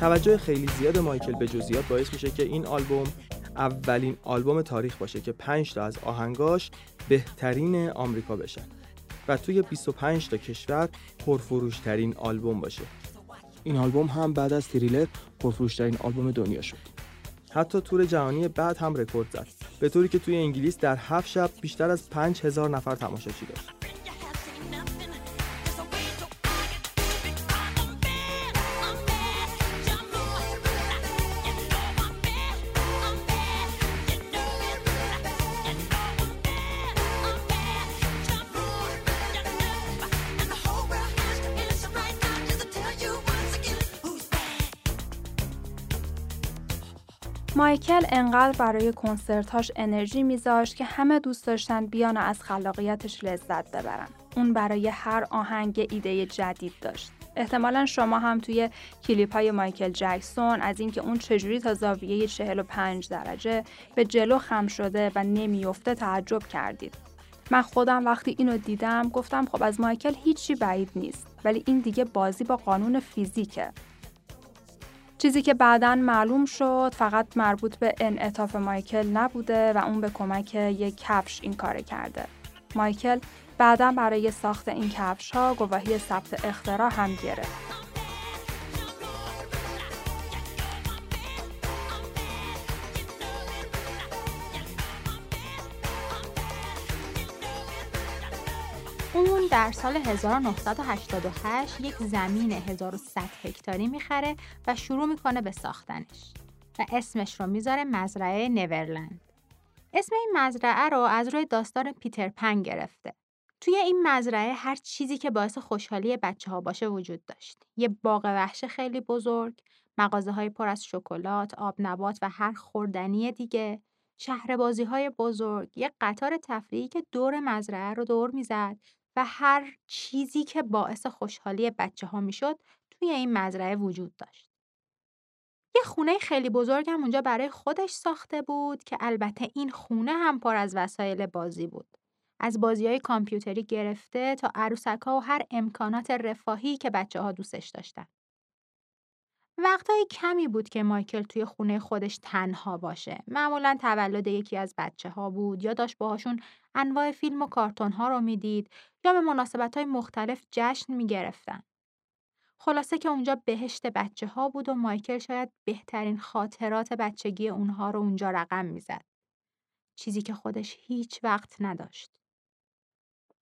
توجه خیلی زیاد مایکل به جزئیات باعث میشه که این آلبوم اولین آلبوم تاریخ باشه که 5 تا از آهنگاش بهترین آمریکا بشن و توی 25 تا کشور پرفروشترین آلبوم باشه. این آلبوم هم بعد از تریلر پرفروشترین آلبوم دنیا شد. حتی تور جهانی بعد هم رکورد زد. به طوری که توی انگلیس در هفت شب بیشتر از 5000 نفر تماشاچی داشت. انقدر برای کنسرتاش انرژی میذاشت که همه دوست داشتن بیان و از خلاقیتش لذت ببرن. اون برای هر آهنگ ایده جدید داشت. احتمالا شما هم توی کلیپ های مایکل جکسون از اینکه اون چجوری تا زاویه 45 درجه به جلو خم شده و نمیفته تعجب کردید. من خودم وقتی اینو دیدم گفتم خب از مایکل هیچی بعید نیست ولی این دیگه بازی با قانون فیزیکه چیزی که بعدا معلوم شد فقط مربوط به انعطاف مایکل نبوده و اون به کمک یک کفش این کار کرده. مایکل بعدا برای ساخت این کفش ها گواهی ثبت اختراع هم گرفت. اون در سال 1988 یک زمین 1100 هکتاری می‌خره و شروع می‌کنه به ساختنش و اسمش رو می‌ذاره مزرعه نورلند. اسم این مزرعه رو از روی داستان پیتر پن گرفته. توی این مزرعه هر چیزی که باعث خوشحالی بچه ها باشه وجود داشت. یه باغ وحش خیلی بزرگ، مغازه های پر از شکلات، آب نبات و هر خوردنی دیگه، شهر بازی های بزرگ، یه قطار تفریحی که دور مزرعه رو دور می‌زد و هر چیزی که باعث خوشحالی بچه ها می‌شد توی این مزرعه وجود داشت. یه خونه خیلی بزرگ هم اونجا برای خودش ساخته بود که البته این خونه هم پر از وسایل بازی بود. از بازی های کامپیوتری گرفته تا عروسک ها و هر امکانات رفاهی که بچه ها دوستش داشتن. وقتهای کمی بود که مایکل توی خونه خودش تنها باشه. معمولا تولد یکی از بچه ها بود یا داشت باهاشون انواع فیلم و کارتون ها رو می‌دید یا به مناسبت های مختلف جشن می گرفتن. خلاصه که اونجا بهشت بچه ها بود و مایکل شاید بهترین خاطرات بچگی اونها رو اونجا رقم می‌زد. چیزی که خودش هیچ وقت نداشت.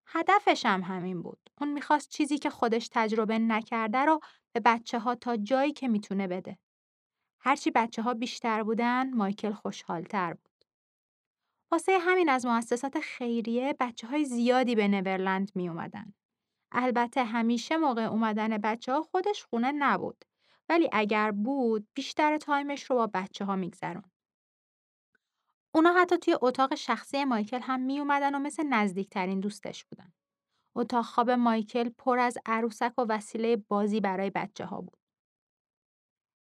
هدفش هم همین بود. اون می‌خواست چیزی که خودش تجربه نکرده رو به بچه ها تا جایی که می‌تونه بده. هرچی بچه ها بیشتر بودن، مایکل خوشحالتر بود. واسه همین از مؤسسات خیریه بچه های زیادی به نورلند می اومدن. البته همیشه موقع اومدن بچه ها خودش خونه نبود. ولی اگر بود بیشتر time ش رو با بچه ها میگذروند. اونا حتی توی اتاق شخصی مایکل هم می اومدن و مثل نزدیکترین دوستش بودن. اتاق خواب مایکل پر از عروسک و وسیله بازی برای بچه ها بود.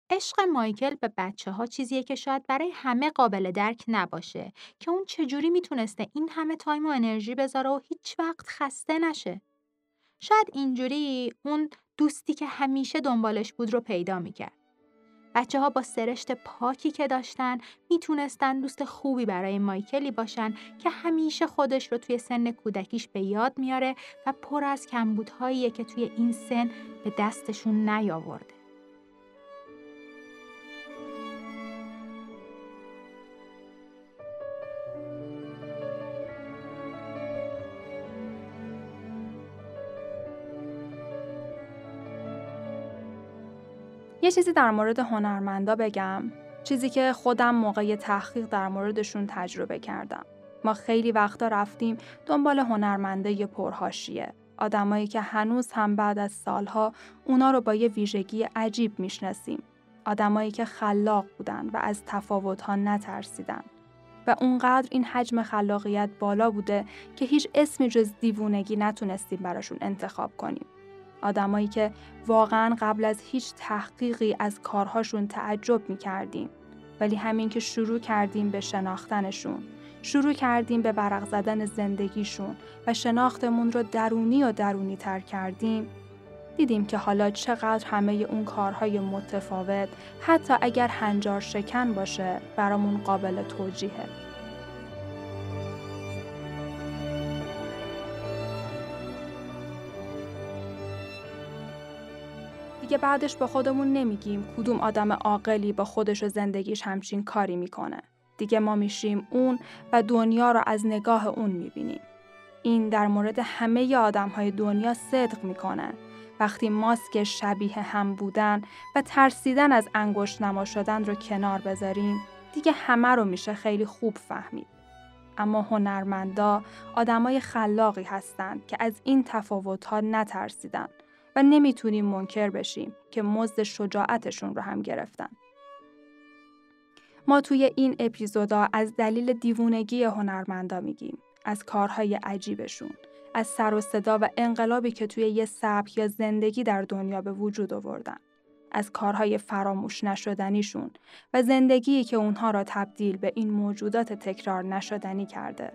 عشق مایکل به بچه ها چیزیه که شاید برای همه قابل درک نباشه که اون چجوری می‌تونسته این همه تایم و انرژی بذاره و هیچ وقت خسته نشه. شاید اینجوری اون دوستی که همیشه دنبالش بود رو پیدا می‌کرد. بچه ها با سرشت پاکی که داشتن می‌تونستن دوست خوبی برای مایکلی باشن که همیشه خودش رو توی سن کودکیش به یاد میاره و پر از کمبودهاییه که توی این سن به دستشون نیاورده. یه چیزی در مورد هنرمندا بگم. چیزی که خودم موقع تحقیق در موردشون تجربه کردم. ما خیلی وقتا رفتیم دنبال هنرمنده پرهاشیه. آدمایی که هنوز هم بعد از سالها اونا رو با یه ویژگی عجیب می‌شناسیم. آدمایی که خلاق بودن و از تفاوتها نترسیدن. و اونقدر این حجم خلاقیت بالا بوده که هیچ اسمی جز دیوونگی نتونستیم براشون انتخاب کنیم. آدمایی که واقعا قبل از هیچ تحقیقی از کارهاشون تعجب می کردیم. ولی همین که شروع کردیم به شناختنشون شروع کردیم به برق زدن زندگیشون و شناختمون رو درونی و درونی تر کردیم دیدیم که حالا چقدر همه اون کارهای متفاوت حتی اگر هنجار شکن باشه برامون قابل توجیهه دیگه بعدش با خودمون نمیگیم کدوم آدم عاقلی با خودش و زندگیش همچین کاری می‌کنه. دیگه ما میشیم اون و دنیا رو از نگاه اون می‌بینیم. این در مورد همه آدم های دنیا صدق می‌کنه. وقتی ماسک شبیه هم بودن و ترسیدن از انگشت نما شدن رو کنار بذاریم دیگه همه رو میشه خیلی خوب فهمید. اما هنرمندا آدمای خلاقی هستند که از این تفاوت‌ها نترسیدن و نمی‌تونیم منکر بشیم که مزد شجاعتشون رو هم گرفتن. ما توی این اپیزودا از دلیل دیوونگی هنرمندا میگیم، از کارهای عجیبشون، از سر و صدا و انقلابی که توی یه سبک یا زندگی در دنیا به وجود آوردن. از کارهای فراموش نشدنیشون و زندگی که اونها را تبدیل به این موجودات تکرار نشدنی کرده.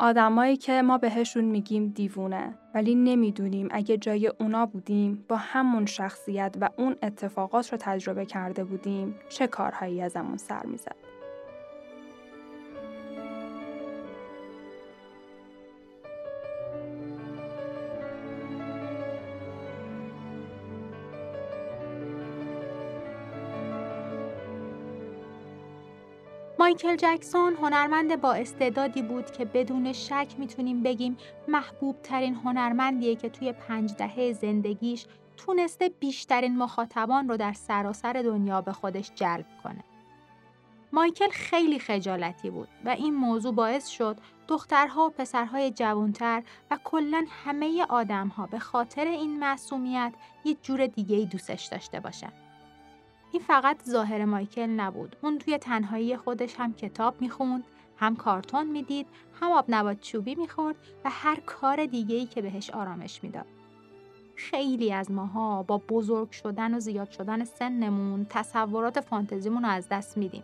آدمایی که ما بهشون میگیم دیوونه ولی نمی‌دونیم اگه جای اونا بودیم با همون شخصیت و اون اتفاقات رو تجربه کرده بودیم چه کارهایی ازمون سر می‌زد. مایکل جکسون هنرمند با استعدادی بود که بدون شک می‌تونیم بگیم محبوب ترین هنرمندیه که توی پنج دهه زندگیش تونسته بیشترین مخاطبان رو در سراسر دنیا به خودش جلب کنه. مایکل خیلی خجالتی بود و این موضوع باعث شد دخترها و پسرهای جوانتر و کلا همه آدمها به خاطر این معصومیت یه جور دیگه دوستش داشته باشن. این فقط ظاهر مایکل نبود. اون توی تنهایی خودش هم کتاب می‌خوند، هم کارتون می‌دید، هم آب نبات چوبی می‌خورد و هر کار دیگه‌ای که بهش آرامش می‌داد. خیلی از ماها با بزرگ شدن و زیاد شدن سنمون تصورات فانتزیمون رو از دست میدیم.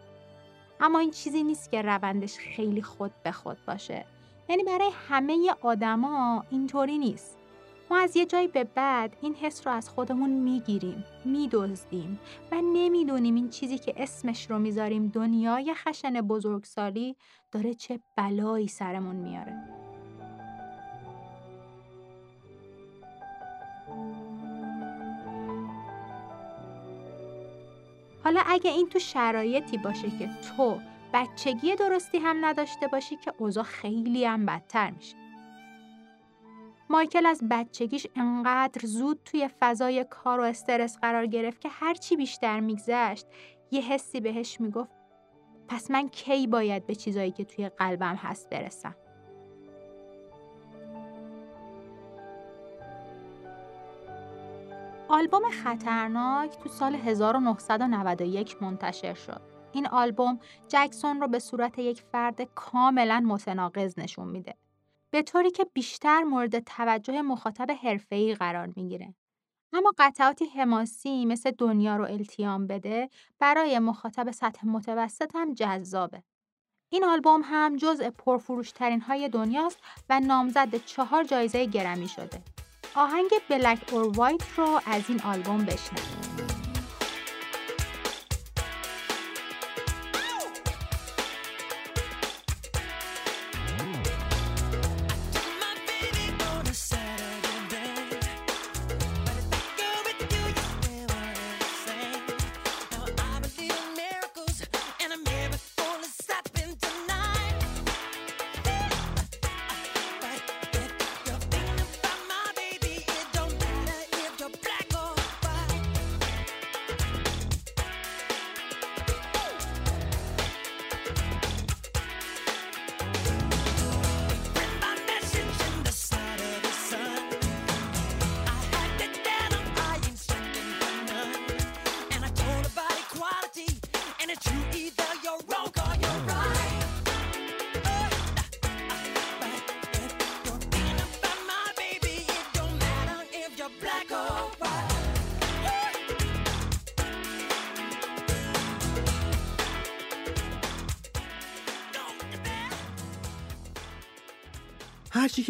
اما این چیزی نیست که روندش خیلی خود به خود باشه. یعنی برای همه آدما اینطوری نیست. ما از یه جایی به بعد این حس رو از خودمون می‌گیریم، میدزدیم و نمی‌دونیم این چیزی که اسمش رو می‌ذاریم دنیای خشن بزرگسالی داره چه بلایی سرمون میاره. حالا اگه این تو شرایطی باشه که تو بچگی درستی هم نداشته باشی که اوضاع خیلی هم بدتر میشه. مایکل از بچگیش انقدر زود توی فضای کار و استرس قرار گرفت که هرچی بیشتر میگذشت یه حسی بهش می‌گفت پس من کی باید به چیزایی که توی قلبم هست برسم آلبوم خطرناک تو سال 1991 منتشر شد. این آلبوم جکسون رو به صورت یک فرد کاملا متناقض نشون میده. به طوری که بیشتر مورد توجه مخاطب حرفه‌ای قرار می‌گیره. اما قطعاتی حماسی مثل دنیا رو التیام بده برای مخاطب سطح متوسط هم جذابه. این آلبوم هم جزء پرفروشترین های دنیاست و نامزد چهار جایزه گرمی شده. آهنگ بلک اور وایت رو از این آلبوم بشنوید.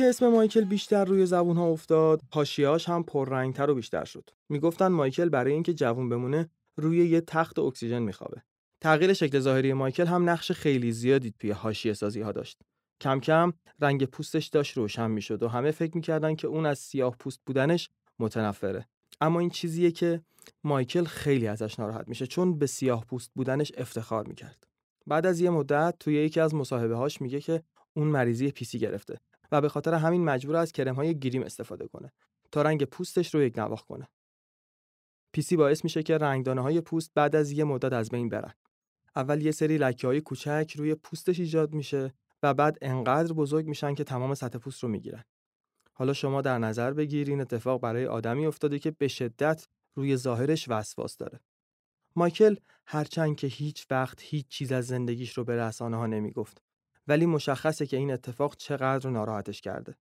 که اسم مایکل بیشتر روی زبون ها افتاد. هاشیاش هم پررنگتر و بیشتر شد. می‌گفتن مایکل برای اینکه جوون بمونه روی یه تخت اکسیژن میخوابه. تغییر شکل ظاهری مایکل هم نقش خیلی زیادی توی حاشیه سازی ها داشت. کم کم رنگ پوستش داشت روشن می‌شد و همه فکر می‌کردن که اون از سیاه پوست بودنش متنفره. اما این چیزیه که مایکل خیلی ازش ناراحت میشه چون به سیاه پوست بودنش افتخار می‌کرد. بعد از یه مدت توی یکی از مصاحبه هاش میگه که اون مریضی پیسی گرفته. و به خاطر همین مجبور از کرم های گریم استفاده کنه تا رنگ پوستش رو یک نواخ کنه. پیسی باعث میشه که رنگدانه های پوست بعد از یه مدت از بین برن. اول یه سری لکه های کوچک روی پوستش ایجاد میشه و بعد انقدر بزرگ میشن که تمام سطح پوست رو می‌گیرن. حالا شما در نظر بگیر این اتفاق برای آدمی افتاده که به شدت روی ظاهرش وسواس داره. مایکل هرچند که هیچ وقت هیچ چیز از زندگیش رو به رسانه ها نمی‌گفت ولی مشخصه که این اتفاق چقدر ناراحتش کرده.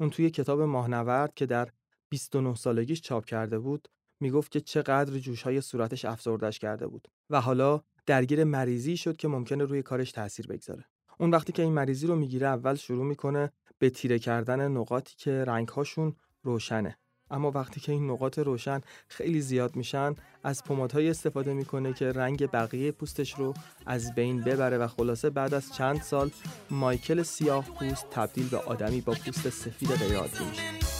اون توی کتاب ماهنورد که در 29 سالگیش چاپ کرده بود می‌گفت که چقدر جوشهای صورتش افسردش کرده بود و حالا درگیر مریضی شد که ممکنه روی کارش تاثیر بگذاره. اون وقتی که این مریضی رو می‌گیره اول شروع می‌کنه به تیره کردن نقاطی که رنگهاشون روشنه. اما وقتی که این نقاط روشن خیلی زیاد میشن از پمادهایی استفاده می‌کنه که رنگ بقیه پوستش رو از بین ببره و خلاصه بعد از چند سال مایکل سیاه پوست تبدیل به آدمی با پوست سفید غیرعادی میشه.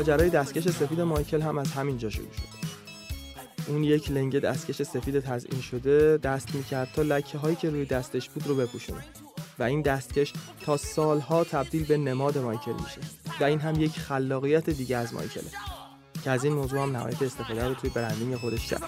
ماجرای دستکش سفید مایکل هم از همین جا شروع شد. اون یک لنگ دستکش سفید تزئین شده دست می‌کرد تا لکه هایی که روی دستش بود رو بپوشونه. و این دستکش تا سالها تبدیل به نماد مایکل میشه. و این هم یک خلاقیت دیگه از مایکله که از این موضوع هم نهایت استفاده رو توی برندینگ خودش کرد.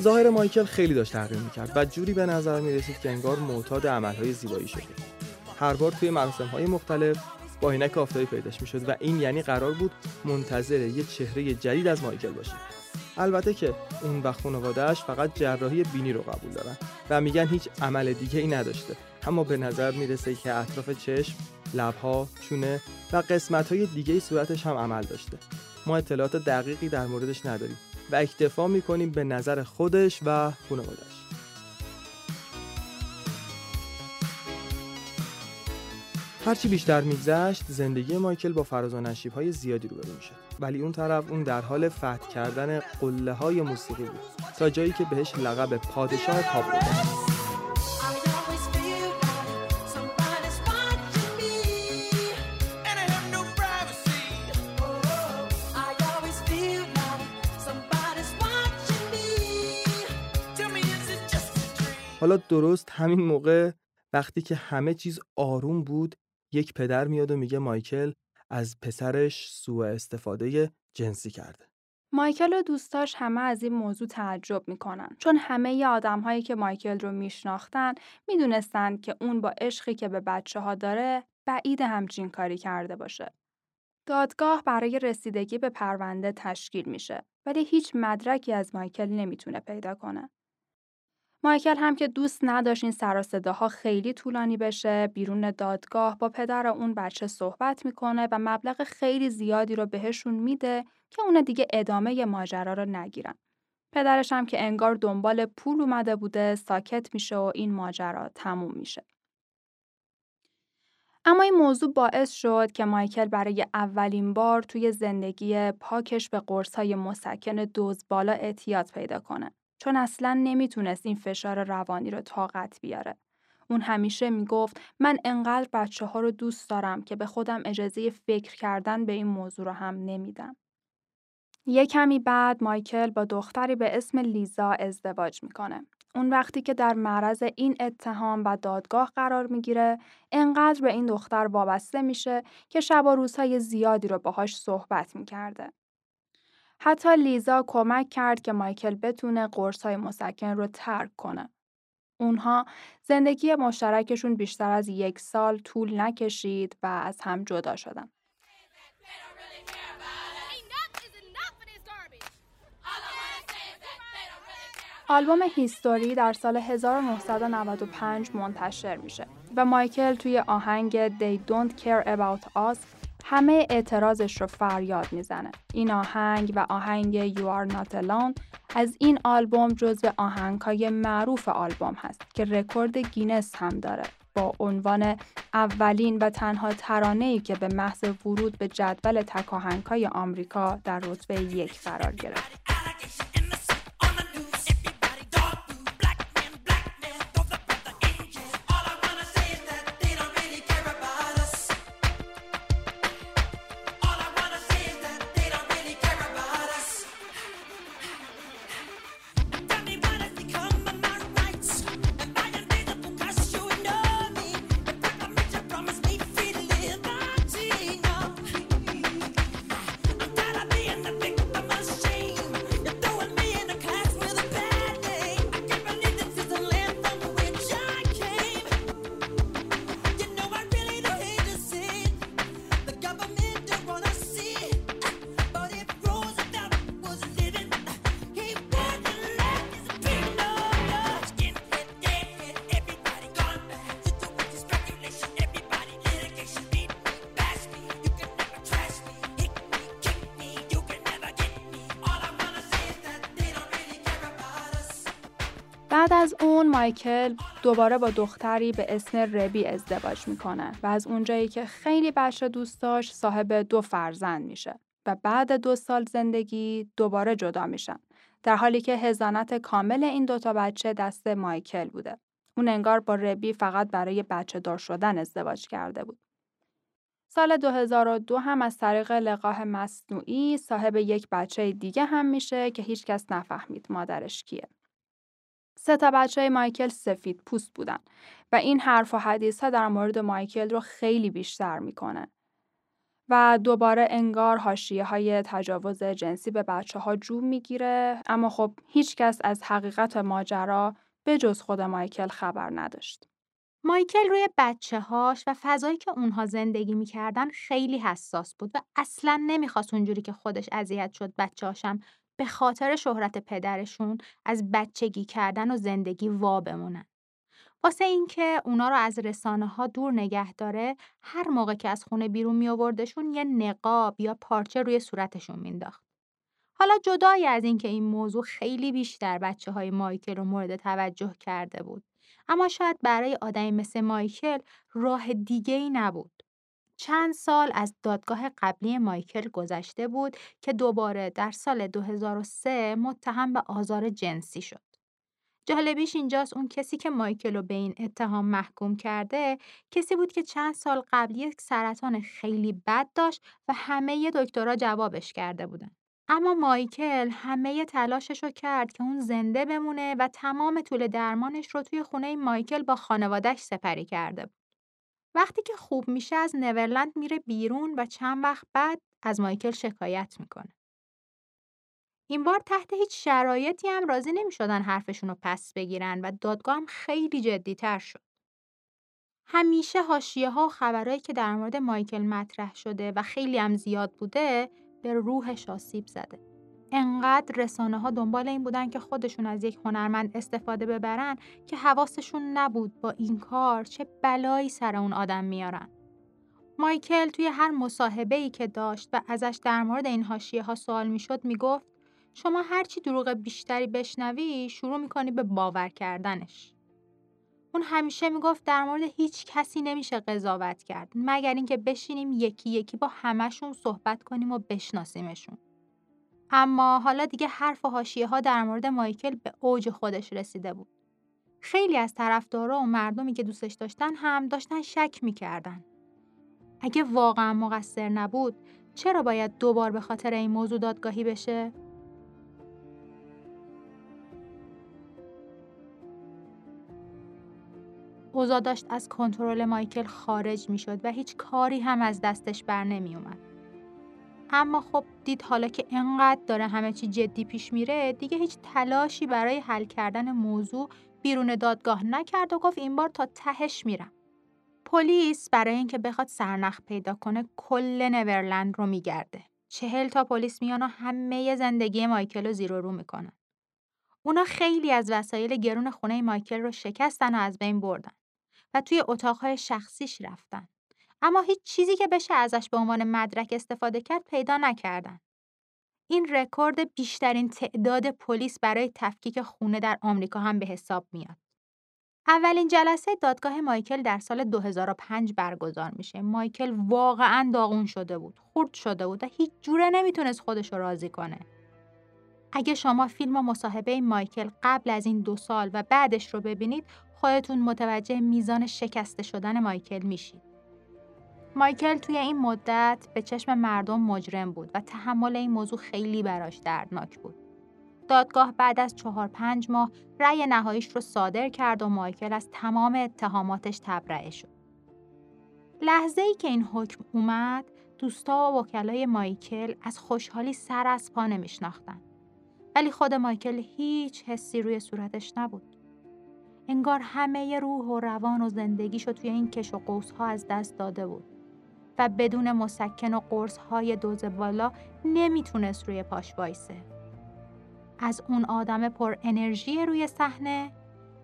ظاهر مایکل خیلی داشت تغییر می‌کرد و جوری به نظر می‌رسید که انگار معتاد عملهای زیبایی شده. هر بار توی مراسم های مختلف با عینک آفتابی پیداش می‌شد و این یعنی قرار بود منتظر یه چهره جدید از مایکل باشه البته که اون و خانوادهش فقط جراحی بینی رو قبول دارن و میگن هیچ عمل دیگه ای نداشته. اما به نظر می‌رسه که اطراف چشم، لبها، چونه و قسمت های دیگه صورتش هم عمل داشته. ما اطلاعات دقیقی در موردش نداریم و اکتفا می‌کنیم به نظر خودش و خانوادهش هرچی بیشتر میگذشت زندگی مایکل با فراز و های زیادی روبرو میشه ولی اون طرف اون در حال فتح کردن قله های موسیقی بود تا جایی که بهش لقب پادشاه پاپ رو حالا درست همین موقع وقتی که همه چیز آروم بود یک پدر میاد و میگه مایکل از پسرش سوء استفاده جنسی کرده. مایکل و دوستاش همه از این موضوع تعجب می‌کنن چون همه ی آدم هایی که مایکل رو میشناختن می‌دونستند که اون با عشقی که به بچه ها داره بعید همچین کاری کرده باشه. دادگاه برای رسیدگی به پرونده تشکیل میشه ولی هیچ مدرکی از مایکل نمی‌تونه پیدا کنه. مایکل هم که دوست نداشت این سر صداها خیلی طولانی بشه بیرون دادگاه با پدر اون بچه صحبت می‌کنه و مبلغ خیلی زیادی رو بهشون میده که اون دیگه ادامه ماجرا رو نگیرن. پدرش هم که انگار دنبال پول اومده بوده ساکت میشه و این ماجرا تموم میشه. اما این موضوع باعث شد که مایکل برای اولین بار توی زندگی پاکش به قرصهای مسکن دوز بالا اعتیاد پیدا کنه. چون اصلا نمی‌تونست این فشار روانی رو طاقت بیاره. اون همیشه می‌گفت من انقدر بچه ها رو دوست دارم که به خودم اجازه فکر کردن به این موضوع رو هم نمیدم. یه کمی بعد مایکل با دختری به اسم لیزا ازدواج می‌کنه. اون وقتی که در معرض این اتهام و دادگاه قرار می‌گیره انقدر به این دختر وابسته میشه که شب و روزهای زیادی رو باهاش صحبت می‌کرده. حتی لیزا کمک کرد که مایکل بتونه قرصای مسکن رو ترک کنه. اونها زندگی مشترکشون بیشتر از یک سال طول نکشید و از هم جدا شدن. آلبوم هیستوری در سال 1995 منتشر میشه و مایکل توی آهنگ They Don't Care About Us همه اعتراضش رو فریاد می‌زنه. این آهنگ و آهنگ You Are Not Alone از این آلبوم جزو آهنگهای معروف آلبوم هست که رکورد گینس هم داره با عنوان اولین و تنها ترانه‌ای که به محض ورود به جدول تکاهنگ‌های آمریکا در رتبه یک قرار گرفت. مایکل دوباره با دختری به اسم ربی ازدواج می‌کنه و از اونجایی که خیلی بچه دوست داشت صاحب دو فرزند میشه و بعد دو سال زندگی دوباره جدا میشن در حالی که هزانت کامل این دوتا بچه دست مایکل بوده. اون انگار با ربی فقط برای بچه دار شدن ازدواج کرده بود. سال 2002 هم از طریق لقاه مصنوعی صاحب یک بچه دیگه هم میشه که هیچکس نفهمید مادرش کیه. سه تا بچه مایکل سفید پوست بودن و این حرف و حدیث ها در مورد مایکل رو خیلی بیشتر می‌کنه. و دوباره انگار حاشیه های تجاوز جنسی به بچه ها جو می‌گیره اما خب هیچکس از حقیقت ماجرا به جز خود مایکل خبر نداشت. مایکل روی بچه هاش و فضایی که اونها زندگی می‌کردن خیلی حساس بود و اصلا نمی‌خواست اونجوری که خودش اذیت شد بچه هاشم به خاطر شهرت پدرشون از بچگی کردن و زندگی وا بمونن. واسه اینکه اونا رو از رسانه ها دور نگه داره هر موقع که از خونه بیرون می آوردشون یه نقاب یا پارچه روی صورتشون مینداخت. حالا جدای از اینکه این موضوع خیلی بیشتر بچه های مایکل رو مورد توجه کرده بود. اما شاید برای آدمی مثل مایکل راه دیگه ای نبود. چند سال از دادگاه قبلی مایکل گذشته بود که دوباره در سال 2003 متهم به آزار جنسی شد. جالبیش اینجاست اون کسی که مایکل رو به این اتهام محکوم کرده کسی بود که چند سال قبل یک سرطان خیلی بد داشت و همه دکترها جوابش کرده بودن. اما مایکل همه تلاشش رو کرد که اون زنده بمونه و تمام طول درمانش رو توی خونه مایکل با خانوادهش سپری کرده بود. وقتی که خوب میشه از نورلند میره بیرون و چند وقت بعد از مایکل شکایت می‌کنه. این بار تحت هیچ شرایطی هم راضی نمی شدن حرفشون رو پس بگیرن و دادگاه هم خیلی جدیتر شد. همیشه هاشیه ها و خبرهایی که در مورد مایکل مطرح شده و خیلی هم زیاد بوده به روحش آسیب زده. انقدر رسانه ها دنبال این بودن که خودشون از یک هنرمند استفاده ببرن که حواسشون نبود با این کار چه بلایی سر اون آدم میارن. مایکل توی هر مصاحبه ای که داشت و ازش در مورد این حاشیه ها سوال می‌شد می‌گفت شما هرچی دروغ بیشتری بشنوی شروع می‌کنی به باور کردنش. اون همیشه می‌گفت در مورد هیچ کسی نمیشه قضاوت کرد مگر اینکه بشینیم یکی یکی با همشون صحبت کنیم و بشناسیمشون. اما حالا دیگه حرف و حاشیه ها در مورد مایکل به اوج خودش رسیده بود. خیلی از طرفدارا و مردمی که دوستش داشتن هم داشتن شک می‌کردن. اگه واقعا مقصر نبود چرا باید دوبار به خاطر این موضوع دادگاهی بشه؟ اوضاع داشت از کنترل مایکل خارج می شد و هیچ کاری هم از دستش بر نمی اومد. اما خب دید حالا که انقدر داره همه چی جدی پیش میره دیگه هیچ تلاشی برای حل کردن موضوع بیرون دادگاه نکرد و گفت این بار تا تهش میرم. پلیس برای اینکه بخواد سرنخ پیدا کنه کل نورلند رو میگرده. چهل تا پلیس میان و همه زندگی مایکل رو زیر رو می‌کنن. اونا خیلی از وسایل گرون خونه مایکل رو شکستن و از بین بردن و توی اتاقهای شخصیش رفتن. اما هیچ چیزی که بشه ازش به عنوان مدرک استفاده کرد پیدا نکردن. این رکورد بیشترین تعداد پلیس برای تفکیک خونه در آمریکا هم به حساب میاد. اولین جلسه دادگاه مایکل در سال 2005 برگزار میشه. مایکل واقعا داغون شده بود، خورد شده بود و هیچ جوره نمی‌تونست خودش رو راضی کنه. اگه شما فیلم و مصاحبه مایکل قبل از این دو سال و بعدش رو ببینید خودتون متوجه میزان شکسته شدن مایکل میشید. مایکل توی این مدت به چشم مردم مجرم بود و تحمل این موضوع خیلی براش دردناک بود. دادگاه بعد از چهار پنج ماه رأی نهاییش رو صادر کرد و مایکل از تمام اتهاماتش تبرئه شد. لحظه ای که این حکم اومد، دوستا و وکلای مایکل از خوشحالی سر از پا نمیشناختن. ولی خود مایکل هیچ حسی روی صورتش نبود. انگار همه روح و روان و زندگیشو توی این کش و قوس ها از دست داده بود و بدون مسکن و قرص های دوز بالا نمی‌تونست روی پاش وایسه. از اون آدم پر انرژی روی صحنه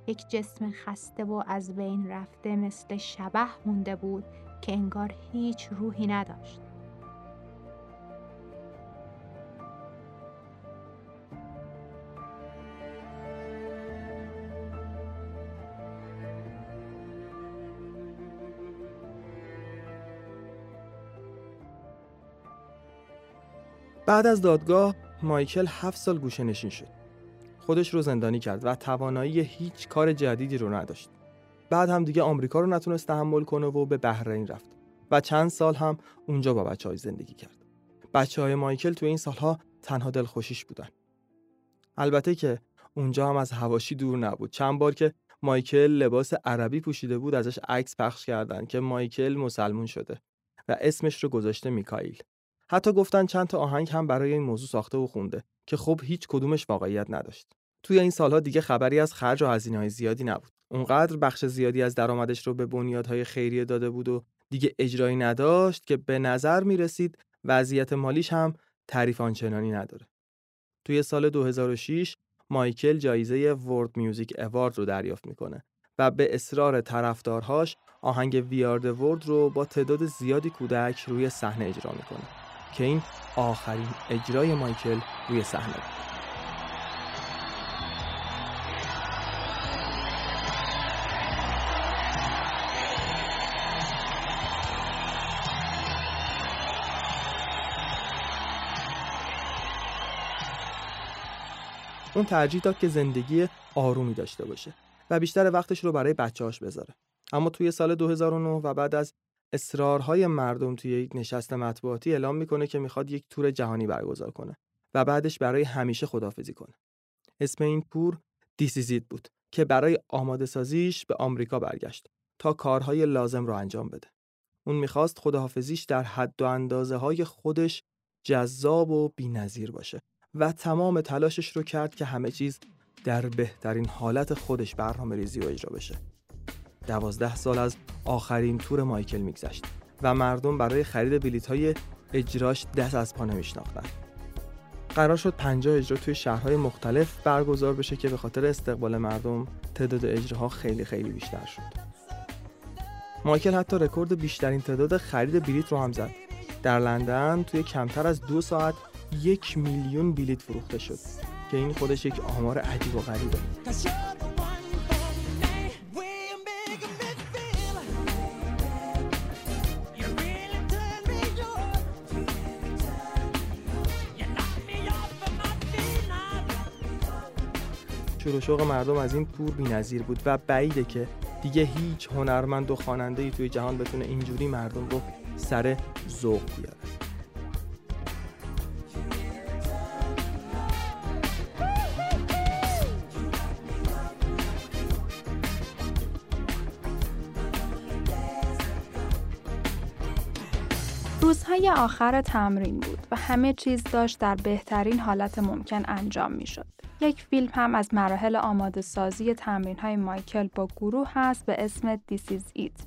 یک جسم خسته و از بین رفته مثل شبه مونده بود که انگار هیچ روحی نداشت. بعد از دادگاه مایکل هفت سال گوشه نشین شد. خودش رو زندانی کرد و توانایی هیچ کار جدیدی رو نداشت. بعد هم دیگه آمریکا رو نتونست تحمل کنه و به بحرین رفت و چند سال هم اونجا با بچه های زندگی کرد. بچه های مایکل تو این سالها تنها دلخوشیش بودن. البته که اونجا هم از هواشی دور نبود. چند بار که مایکل لباس عربی پوشیده بود ازش عکس پخش کردن که مایکل مسلمون شده و اسمش رو گذاشته میکائیل. حتی گفتن چند تا آهنگ هم برای این موضوع ساخته و خونده که خب هیچ کدومش واقعیت نداشت. توی این سالها دیگه خبری از خرج و های زیادی نبود. اونقدر بخش زیادی از درآمدش رو به بنیادهای خیریه داده بود و دیگه اجرایی نداشت که به نظر می رسید وضعیت مالیش هم تعریف آنچنانی نداره. توی سال 2006 مایکل جایزه ورد میوزیک اوارد رو دریافت می‌کنه و به اصرار طرفدارهاش آهنگ ویارد ورد رو با تعداد زیادی کودک روی صحنه اجرا می‌کنه. که این آخرین اجرای مایکل روی صحنه اون ترجیح داد که زندگی آرومی داشته باشه و بیشتر وقتش رو برای بچه‌هاش بذاره. اما توی سال 2009 و بعد از اصرارهای مردم توی یک نشست مطبوعاتی اعلام می‌کنه که می‌خواد یک تور جهانی برگزار کنه و بعدش برای همیشه خدافزی کنه. اسم این تور دیسیزید بود که برای آماده سازیش به آمریکا برگشت تا کارهای لازم رو انجام بده. اون می‌خواست خداحافظیش در حد و اندازه های خودش جذاب و بینظیر باشه و تمام تلاشش رو کرد که همه چیز در بهترین حالت خودش برنامه ریزی و اجرا بشه. دوازده سال از آخرین تور مایکل میگذشت و مردم برای خرید بلیت های اجراش دست از پا نمیشناختن قرار شد 50 اجرا توی شهرهای مختلف برگزار بشه که به خاطر استقبال مردم تعداد اجراها خیلی خیلی بیشتر شد. مایکل حتی رکورد بیشترین تعداد خرید بلیت رو هم زد. در لندن توی کمتر از دو ساعت یک میلیون بلیت فروخته شد که این خودش یک آمار عجیب و غریبه. شور و شوق مردم از این تور بی‌نظیر بود و بعیده که دیگه هیچ هنرمند و خواننده ای توی جهان بتونه اینجوری مردم رو سر ذوق بیاره روزهای آخر تمرین بود و همه چیز داشت در بهترین حالت ممکن انجام می شد. یک فیلم هم از مراحل آماده سازی تمرین های مایکل با گروه هست به اسم This is It.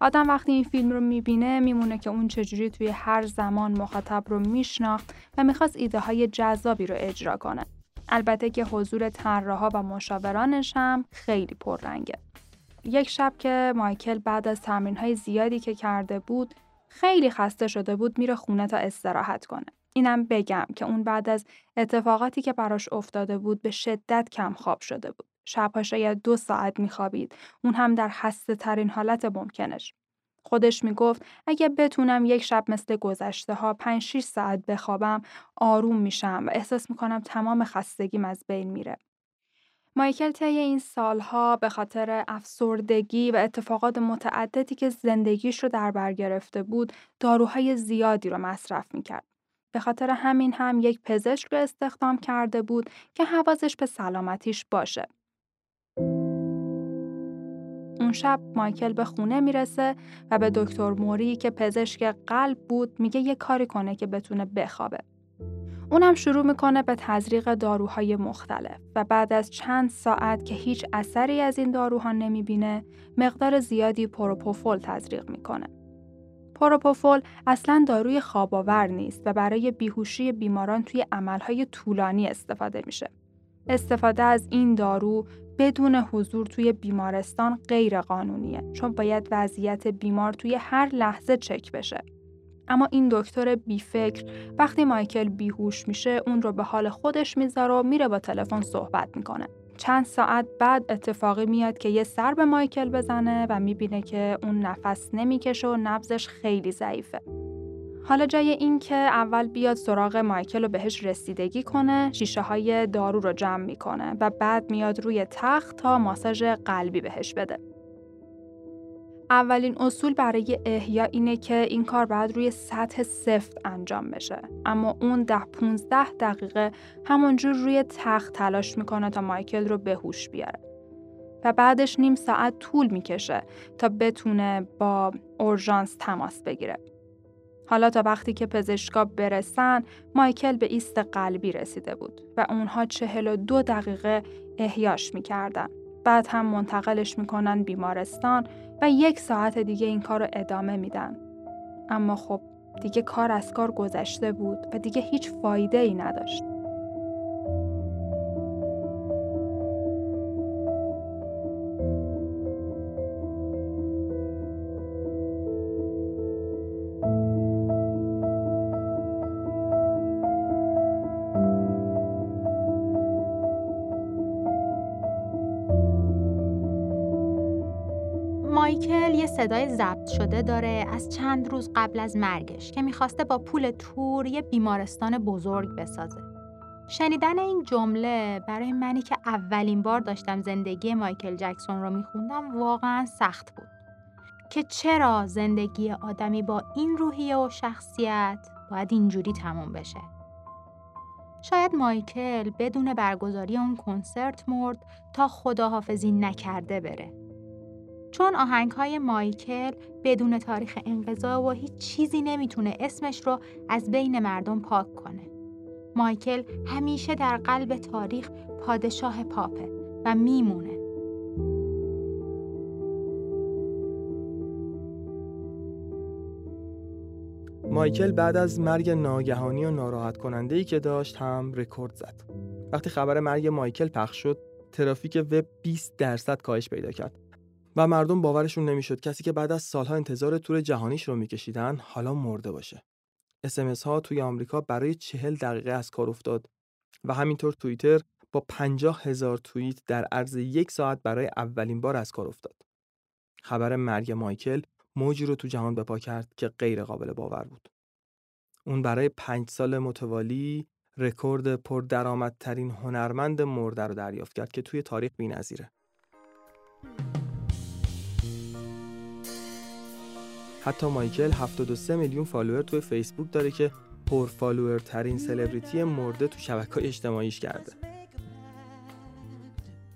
آدم وقتی این فیلم رو می‌بینه میمونه که اون چجوری توی هر زمان مخاطب رو میشناخت و می‌خواست ایده های جذابی رو اجرا کنه. البته که حضور طراحها و مشاورانش هم خیلی پررنگه. یک شب که مایکل بعد از تمرین های زیادی که کرده بود خیلی خسته شده بود میره خونه تا استراحت کنه. اینم بگم که اون بعد از اتفاقاتی که براش افتاده بود به شدت کم خواب شده بود. شبها شاید دو ساعت میخوابید. اون هم در خسته ترین حالت ممکنش. خودش می‌گفت اگه بتونم یک شب مثل گذشته ها 5 6 ساعت بخوابم آروم میشم و احساس می‌کنم تمام خستگیم از بین میره. مایکل طی این سالها به خاطر افسردگی و اتفاقات متعددی که زندگیش رو در بر گرفته بود داروهای زیادی رو مصرف می‌کرد. به خاطر همین هم یک پزشک رو استخدام کرده بود که حواسش به سلامتیش باشه. اون شب مایکل به خونه می‌رسه و به دکتر موری که پزشک قلب بود میگه یه کاری کنه که بتونه بخوابه. اونم شروع می‌کنه به تزریق داروهای مختلف و بعد از چند ساعت که هیچ اثری از این داروها نمی‌بینه مقدار زیادی پروپوفول تزریق می‌کنه. پروپوفول اصلا داروی خواباور نیست و برای بیهوشی بیماران توی عملهای طولانی استفاده میشه. استفاده از این دارو بدون حضور توی بیمارستان غیر قانونیه چون باید وضعیت بیمار توی هر لحظه چک بشه. اما این دکتر بیفکر وقتی مایکل بیهوش میشه اون رو به حال خودش می‌ذاره و میره با تلفن صحبت می‌کنه. چند ساعت بعد اتفاقی میاد که یه سر به مایکل بزنه و می‌بینه که اون نفس نمی‌کشه و نبزش خیلی ضعیفه. حالا جای این که اول بیاد سراغ مایکل و بهش رسیدگی کنه شیشه های دارو رو جمع می‌کنه و بعد میاد روی تخت تا ماساژ قلبی بهش بده. اولین اصول برای احیا اینه که این کار باید روی سطح سفت انجام بشه. اما اون ده 15 دقیقه همونجور روی تخت تلاش می‌کنه تا مایکل رو به هوش بیاره. و بعدش نیم ساعت طول می‌کشه تا بتونه با اورژانس تماس بگیره. حالا تا وقتی که پزشکا برسن مایکل به ایست قلبی رسیده بود و اونها چهل و دو دقیقه احیاش می‌کردن. بعد هم منتقلش می‌کنن بیمارستان و یک ساعت دیگه این کار رو ادامه میدن. اما خب دیگه کار از کار گذشته بود و دیگه هیچ فایده ای نداشت. مایکل یه صدای ضبط شده داره از چند روز قبل از مرگش که می‌خواسته با پول تور یه بیمارستان بزرگ بسازه. شنیدن این جمله برای منی که اولین بار داشتم زندگی مایکل جکسون رو میخوندم واقعا سخت بود. که چرا زندگی آدمی با این روحیه و شخصیت باید اینجوری تموم بشه. شاید مایکل بدون برگزاری اون کنسرت مرد تا خداحافظی نکرده بره. چون آهنگ های مایکل بدون تاریخ انقضا و هیچ چیزی نمی‌تونه اسمش رو از بین مردم پاک کنه. مایکل همیشه در قلب تاریخ پادشاه پاپه و میمونه. مایکل بعد از مرگ ناگهانی و ناراحت کننده ای که داشت هم رکورد زد. وقتی خبر مرگ مایکل پخش شد، ترافیک وب 20 درصد کاهش پیدا کرد و مردم باورشون نمی‌شد کسی که بعد از سالها انتظار تور جهانیش رو میکشیدن حالا مرده باشه. اسمس ها توی آمریکا برای چهل دقیقه از کار افتاد و همینطور توییتر با پنجاه هزار توییت در عرض یک ساعت برای اولین بار از کار افتاد. خبر مرگ مایکل موجی رو تو جهان بپا کرد که غیر قابل باور بود. اون برای پنج سال متوالی رکورد پردرآمدترین هنرمند مرده رو دریافت کرد که توی تاریخ بی‌نظیره. حتی مایکل 73 میلیون follower توی فیسبوک داره که پر follower ترین سلبریتی مرده تو شبکه اجتماعیش کرده.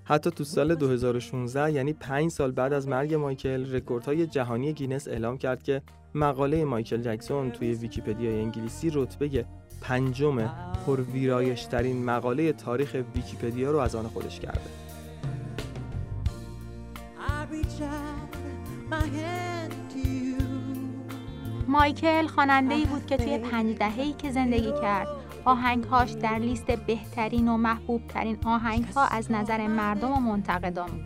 حتی تو سال 2016 یعنی 5 سال بعد از مرگ مایکل رکوردهای جهانی گینس اعلام کرد که مقاله مایکل جکسون توی ویکیپدیای انگلیسی رتبه پنجم پر ویرایش ترین مقاله تاریخ ویکیپدیا رو از آن خودش کرده. مایکل خواننده ای بود که توی پنج دهه‌ای که زندگی کرد. آهنگهاش در لیست بهترین و محبوب ترین آهنگها از نظر مردم و منتقدان بود.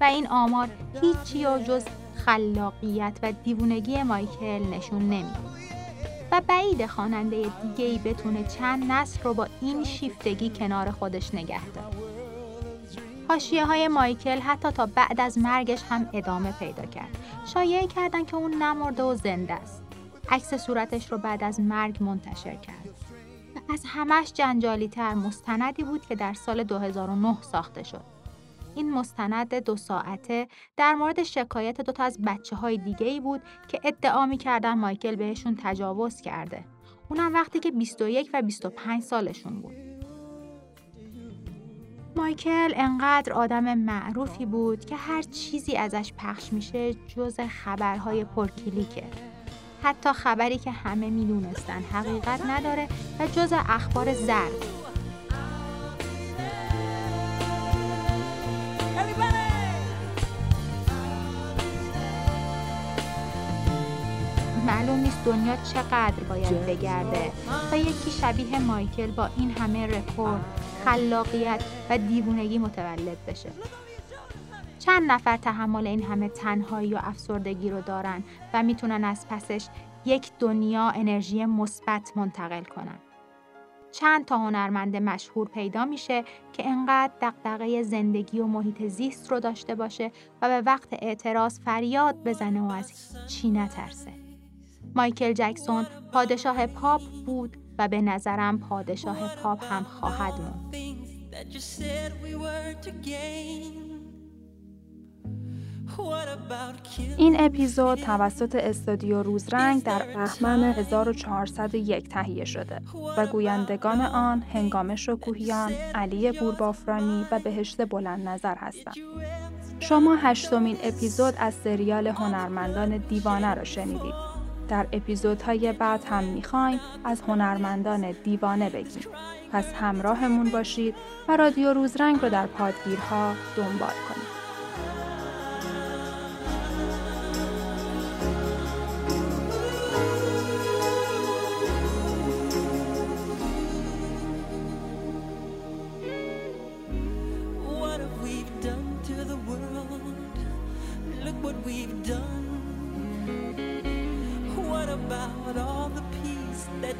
و این آمار هیچی و جز خلاقیت و دیوونگی مایکل نشون نمیده و بعید خواننده دیگه ای بتونه چند نسل رو با این شیفتگی کنار خودش نگه داره. حاشیه های مایکل حتی تا بعد از مرگش هم ادامه پیدا کرد. شایعه کردن که اون نمرده و زنده است. عکس صورتش رو بعد از مرگ منتشر کرد. و از همش جنجالی تر مستندی بود که در سال 2009 ساخته شد. این مستند دو ساعته در مورد شکایت دو تا از بچه های دیگه ای بود که ادعا می‌کردن مایکل بهشون تجاوز کرده. اونم وقتی که 21 و 25 سالشون بود. مایکل انقدر آدم معروفی بود که هر چیزی ازش پخش میشه جز خبرهای پرکلیکه. حتی خبری که همه می‌دونستن حقیقت نداره و جز اخبار زرد. معلوم نیست دنیا چقدر باید بگرده تا یکی شبیه مایکل با این همه رکورد خلاقیت و دیوونگی متولد بشه چند نفر تحمل این همه تنهایی و افسردگی رو دارن و می‌تونن از پسش یک دنیا انرژی مثبت منتقل کنن. چند تا هنرمند مشهور پیدا میشه که انقدر دقدقه زندگی و محیط زیست رو داشته باشه و به وقت اعتراض فریاد بزنه و از چی نترسه. مایکل جکسون پادشاه پاپ بود و به نظرم پادشاه پاپ هم خواهد موند. این اپیزود توسط استودیو روزرنگ در بهمن 1401 تهیه شده و گویندگان آن هنگام شکوهیان، علی بوربافرانی و بهشت بلند نظر هستند. شما هشتمین اپیزود از سریال هنرمندان دیوانه را شنیدید. در اپیزودهای بعد هم می‌خوایم از هنرمندان دیوانه بگیم. پس همراهمون باشید و رادیو روزرنگ رو در پادگیرها دنبال کنید.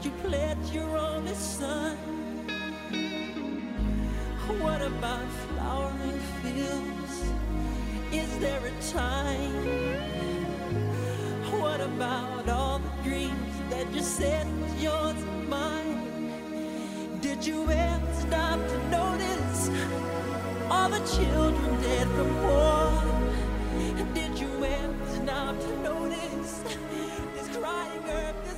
you pledge your only son? What about flowering fields? Is there a time? What about all the dreams that you said was yours and mine? Did you ever stop to notice all the children dead from war? Did you ever stop to notice this crying earth?